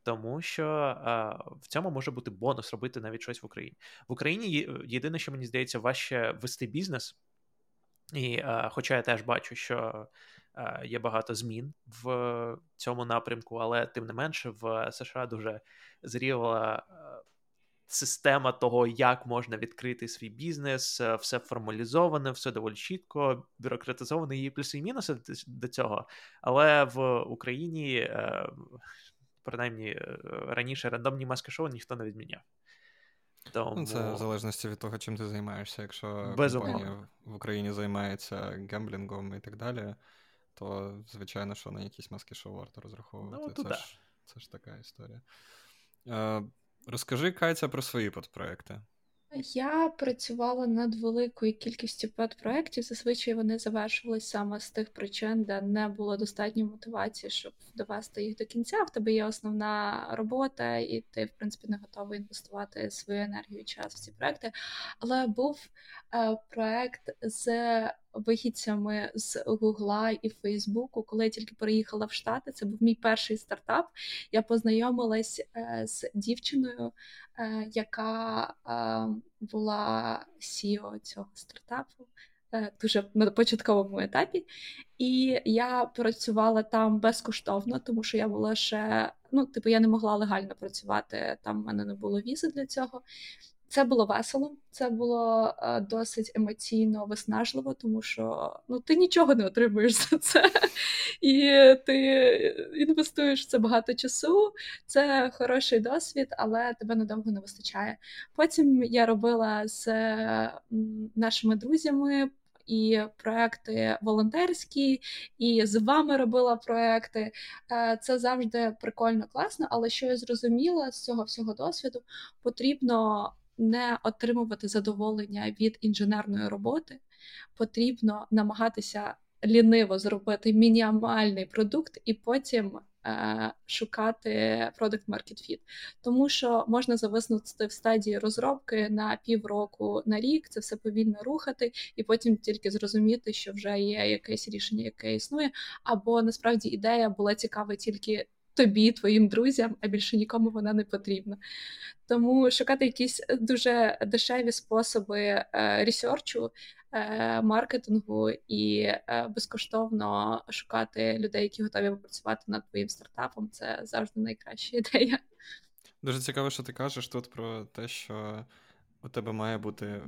Тому що а, в цьому може бути бонус робити навіть щось в Україні. В Україні єдине, що мені здається, важче вести бізнес і е, хоча я теж бачу, що е, є багато змін в цьому напрямку, але тим не менше в США дуже зріла е, система того, як можна відкрити свій бізнес, все формалізоване, все доволі чітко, бюрократизоване є плюси і мінуси до цього. Але в Україні, принаймні раніше рандомні маски-шоу ніхто не відміняв. Тому... Ну, Це в залежності від того, чим ти займаєшся. Якщо Без компанія в Україні займається гемблінгом і так далі, то звичайно, що на якісь маски шоу варто розраховувати. Ну, це, ж, це ж така історія. Е, Розкажи Катя про свої подпроекти. Я працювала над великою кількістю педпроєктів. Зазвичай вони завершувалися саме з тих причин, де не було достатньо мотивації, щоб довести їх до кінця. В тебе є основна робота, і ти, в принципі, не готовий інвестувати свою енергію і час в ці проекти. Але був е, проект з вихідцями з Гугла і Фейсбуку, коли я тільки переїхала в Штати. Це був мій перший стартап. Я познайомилась е, з дівчиною, е, яка е, була CEO цього стартапу. Дуже на початковому етапі, і я працювала там безкоштовно, тому що я була ще ну, типу, я не могла легально працювати. Там в мене не було візи для цього. Це було весело, це було е, досить емоційно виснажливо, тому що ну ти нічого не отримуєш за це, і ти інвестуєш в це багато часу. Це хороший досвід, але тебе надовго не вистачає. Потім я робила з нашими друзями. І проекти волонтерські, і з вами робила проекти. Е, це завжди прикольно, класно. Але що я зрозуміла з цього всього досвіду, потрібно не отримувати задоволення від інженерної роботи, потрібно намагатися ліниво зробити мінімальний продукт і потім е, шукати product market fit. тому що можна зависнути в стадії розробки на півроку на рік, це все повільно рухати, і потім тільки зрозуміти, що вже є якесь рішення, яке існує, або насправді ідея була цікава тільки тобі, твоїм друзям, а більше нікому вона не потрібна. Тому шукати якісь дуже дешеві способи е, ресерчу, е, маркетингу і е, безкоштовно шукати людей, які готові попрацювати над твоїм стартапом, це завжди найкраща ідея. Дуже цікаво, що ти кажеш тут про те, що у тебе має бути.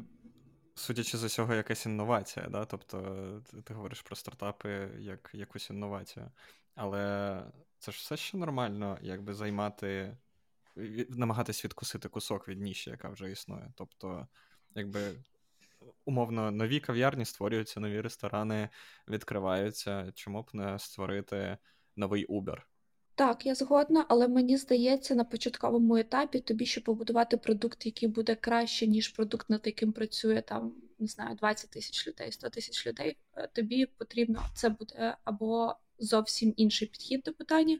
Судячи з усього, якась інновація, да? тобто ти говориш про стартапи як якусь інновацію. Але це ж все ще нормально, якби займати, намагатись відкусити кусок від ніші, яка вже існує. Тобто, якби умовно, нові кав'ярні створюються, нові ресторани відкриваються. Чому б не створити новий Uber? Так, я згодна, але мені здається, на початковому етапі тобі ще побудувати продукт, який буде краще, ніж продукт, над яким працює там, не знаю, 20 тисяч людей, 100 тисяч людей. Е, тобі потрібно це буде або зовсім інший підхід до питання,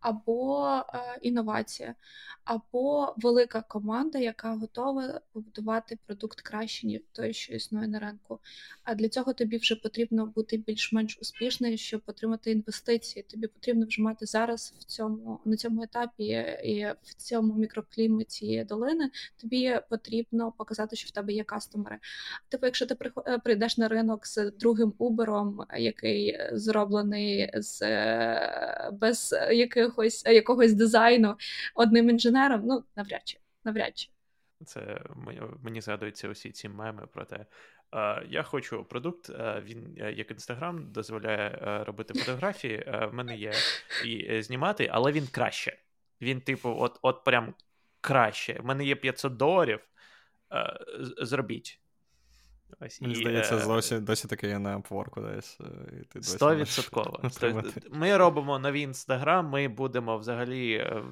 або е, інновація, або велика команда, яка готова побудувати продукт краще, ніж той, що існує на ринку. А для цього тобі вже потрібно бути більш-менш успішною, щоб отримати інвестиції. Тобі потрібно вже мати зараз в цьому на цьому етапі і в цьому мікрокліматі долини. Тобі потрібно показати, що в тебе є кастомери. Типу, якщо ти е, прийдеш на ринок з другим Uber, який зроблений з без якихось якогось дизайну одним інженером, ну навряд чи навряд чи. Це мені згадуються усі ці меми про те. Uh, я хочу продукт. Uh, він як інстаграм дозволяє робити фотографії. В мене є і е, знімати, але він краще. Він, типу, от от прям краще. В мене є 500 доларів. Зробіть. Ось, Мені і, здається, е... досі, досі таке є на Upwork десь. Сто відсотково. Ми робимо новий інстаграм, ми будемо взагалі е,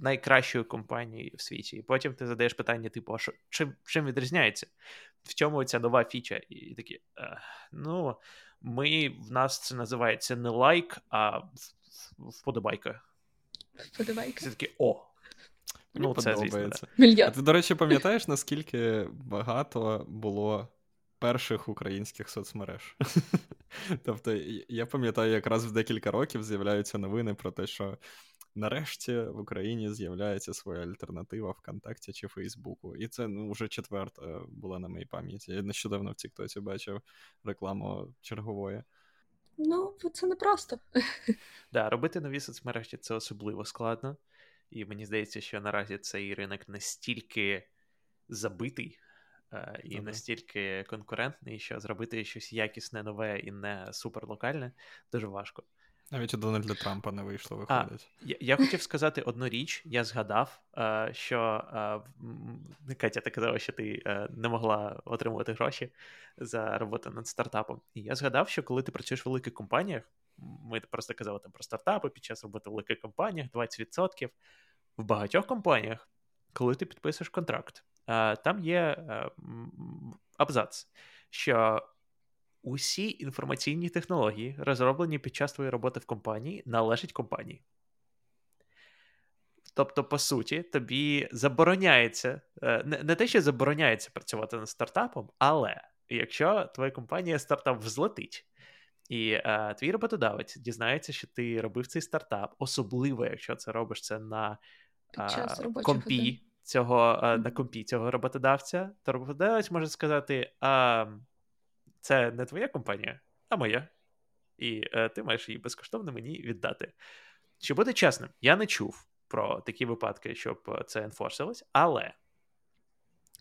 найкращою компанією в світі. І потім ти задаєш питання, типу, а що, чим чим відрізняється? В чому ця нова фіча? І такі, е, ну, ми, в нас це називається не лайк, а вподобайка. Вподобайка. Це такі, о, Мені ну, це, звісно, да. А ти, до речі, пам'ятаєш, наскільки багато було перших українських соцмереж. Тобто, я пам'ятаю, якраз в декілька років з'являються новини про те, що нарешті в Україні з'являється своя альтернатива ВКонтакті чи Фейсбуку. І це ну, вже четверта була на моїй пам'яті. Я нещодавно в Тіктоці бачив рекламу чергової. Ну, це не просто. Да, робити нові соцмережі це особливо складно. І мені здається, що наразі цей ринок настільки забитий і ага. настільки конкурентний, що зробити щось якісне, нове і не суперлокальне дуже важко. Навіть у Дональда Трампа не вийшло виходить. А, я, я хотів сказати одну річ, я згадав, е, що е, Катя, ти казала, що ти е, не могла отримувати гроші за роботу над стартапом. І я згадав, що коли ти працюєш в великих компаніях, ми просто казали там про стартапи під час роботи в великих компаніях, 20%. В багатьох компаніях, коли ти підписуєш контракт, там є абзац, що усі інформаційні технології, розроблені під час твоєї роботи в компанії, належать компанії. Тобто, по суті, тобі забороняється, е, не, не те, що забороняється працювати над стартапом, але якщо твоя компанія стартап взлетить, і е, твій роботодавець дізнається, що ти робив цей стартап, особливо, якщо це робиш це на е, компі цього е, на компі цього роботодавця, то роботодавець може сказати: а це не твоя компанія, а моя. І е, ти маєш її безкоштовно мені віддати. Щоб бути чесним, я не чув про такі випадки, щоб це енфорсилось, але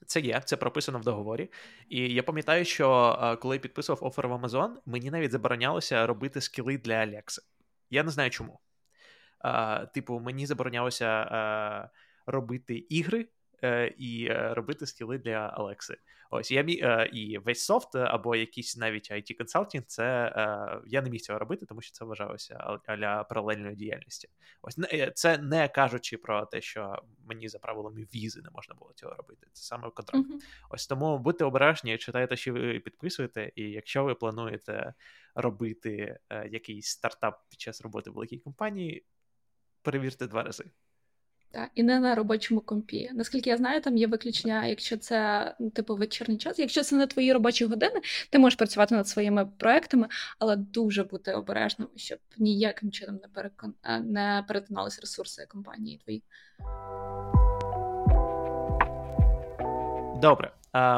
це є, це прописано в договорі. І я пам'ятаю, що коли я підписував офер в Amazon, мені навіть заборонялося робити скіли для Алекси. Я не знаю чому. А, Типу, мені заборонялося робити ігри Е, і е, робити скіли для Алекси. Ось я мі... Е, і весь софт або якийсь навіть it консалтинг це я не міг цього робити, тому що це вважалося аля паралельної діяльності. Ось це не кажучи про те, що мені за правилами візи не можна було цього робити. Це саме контракт. Uh-huh. Ось тому будьте обережні, читайте, що ви підписуєте, і якщо ви плануєте робити якийсь стартап під час роботи в великій компанії. перевірте два рази. Так, і не на робочому компі. Наскільки я знаю, там є виключення, якщо це ну, типу вечірній час. Якщо це не твої робочі години, ти можеш працювати над своїми проектами, але дуже бути обережним, щоб ніяким чином не перекон... не перетиналися ресурси компанії твої. Добре.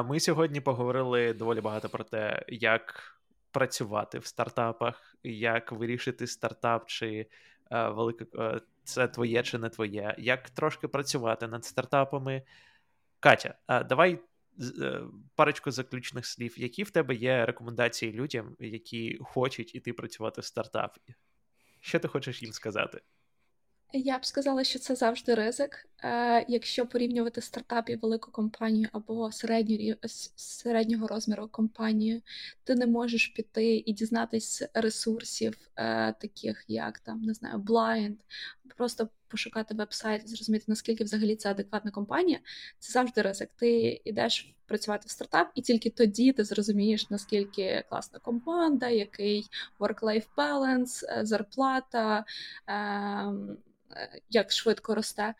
Ми сьогодні поговорили доволі багато про те, як працювати в стартапах, як вирішити стартап, чи велика це твоє чи не твоє, як трошки працювати над стартапами. Катя, давай е, парочку заключних слів. Які в тебе є рекомендації людям, які хочуть іти працювати в стартапі? Що ти хочеш їм сказати? Я б сказала, що це завжди ризик. Е, Якщо порівнювати стартап і велику компанію або середню, середнього розміру компанію, ти не можеш піти і дізнатись ресурсів, е, таких як там не знаю, Blind, просто пошукати веб-сайт, зрозуміти, наскільки взагалі це адекватна компанія. Це завжди ризик. Ти йдеш працювати в стартап, і тільки тоді ти зрозумієш, наскільки класна команда, який work-life balance, е, зарплата. Е, як швидко росте.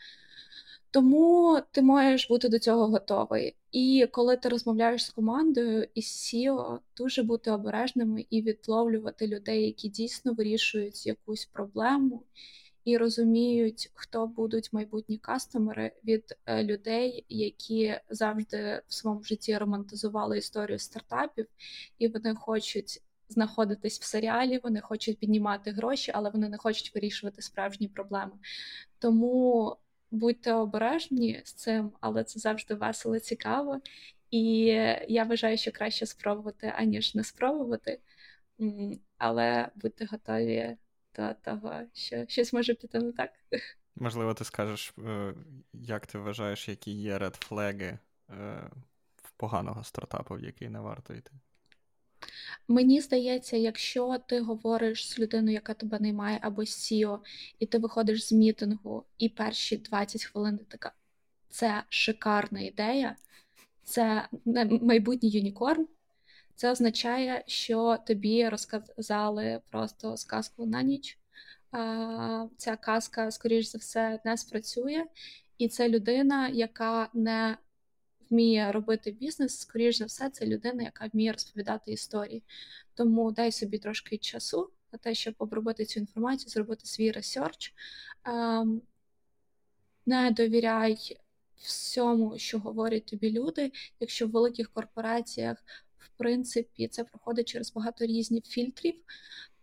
Тому ти маєш бути до цього готовий. І коли ти розмовляєш з командою і з SEO, дуже бути обережними і відловлювати людей, які дійсно вирішують якусь проблему і розуміють, хто будуть майбутні кастомери від е, людей, які завжди в своєму житті романтизували історію стартапів, і вони хочуть знаходитись в серіалі, вони хочуть піднімати гроші, але вони не хочуть вирішувати справжні проблеми. Тому будьте обережні з цим, але це завжди весело цікаво. І я вважаю, що краще спробувати, аніж не спробувати. Але будьте готові до того, що щось може піти не так. Можливо, ти скажеш, е, як ти вважаєш, які є редфлеги в поганого стартапу, в який не варто йти? Мені здається, якщо ти говориш з людиною, яка тебе наймає, або CEO, і ти виходиш з мітингу, і перші 20 хвилин ти така це шикарна ідея, це майбутній юнікорн. Це означає, що тобі розказали просто сказку на ніч. Ця казка, скоріш за все, не спрацює, і це людина, яка не вміє робити бізнес, скоріш за все, це людина, яка вміє розповідати історії. Тому дай собі трошки часу на те, щоб обробити цю інформацію, зробити свій research. Ем, не довіряй всьому, що говорять тобі люди. Якщо в великих корпораціях, в принципі, це проходить через багато різних фільтрів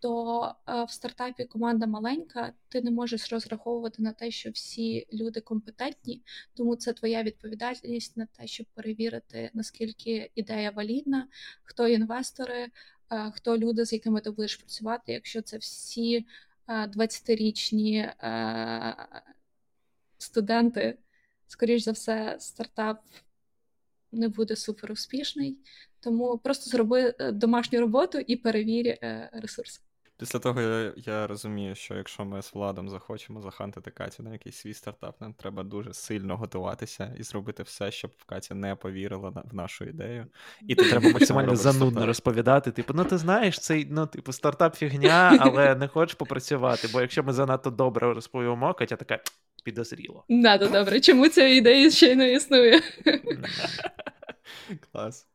то е, в стартапі команда маленька, ти не можеш розраховувати на те, що всі люди компетентні, тому це твоя відповідальність на те, щоб перевірити, наскільки ідея валідна, хто інвестори, е, хто люди, з якими ти будеш працювати, якщо це всі 20-річні е, студенти, скоріш за все, стартап не буде супер успішний. Тому просто зроби домашню роботу і перевір ресурси. Після того я я розумію, що якщо ми з владом захочемо захантити Катю на якийсь свій стартап, нам треба дуже сильно готуватися і зробити все, щоб Катя не повірила в нашу ідею. І ти треба максимально занудно розповідати. Типу, ну ти знаєш, цей ну, типу, стартап фігня, але не хочеш попрацювати. Бо якщо ми занадто добре розповімо, Катя така підозріло. Надо добре. Чому ця ідея ще не існує? Клас.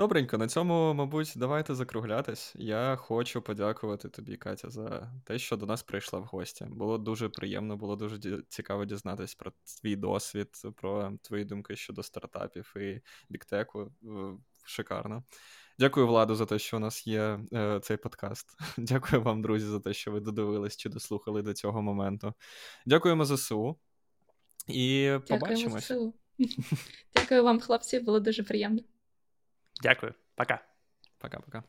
Добренько, на цьому, мабуть, давайте закруглятись. Я хочу подякувати тобі, Катя, за те, що до нас прийшла в гості. Було дуже приємно, було дуже цікаво дізнатись про твій досвід, про твої думки щодо стартапів і біктеку. Шикарно. Дякую, Владу, за те, що у нас є е, цей подкаст. Дякую вам, друзі, за те, що ви додивились чи дослухали до цього моменту. Дякуємо ЗСУ і побачимось. Дякую вам, хлопці, було дуже приємно. Дякую. Пока. Пока-пока.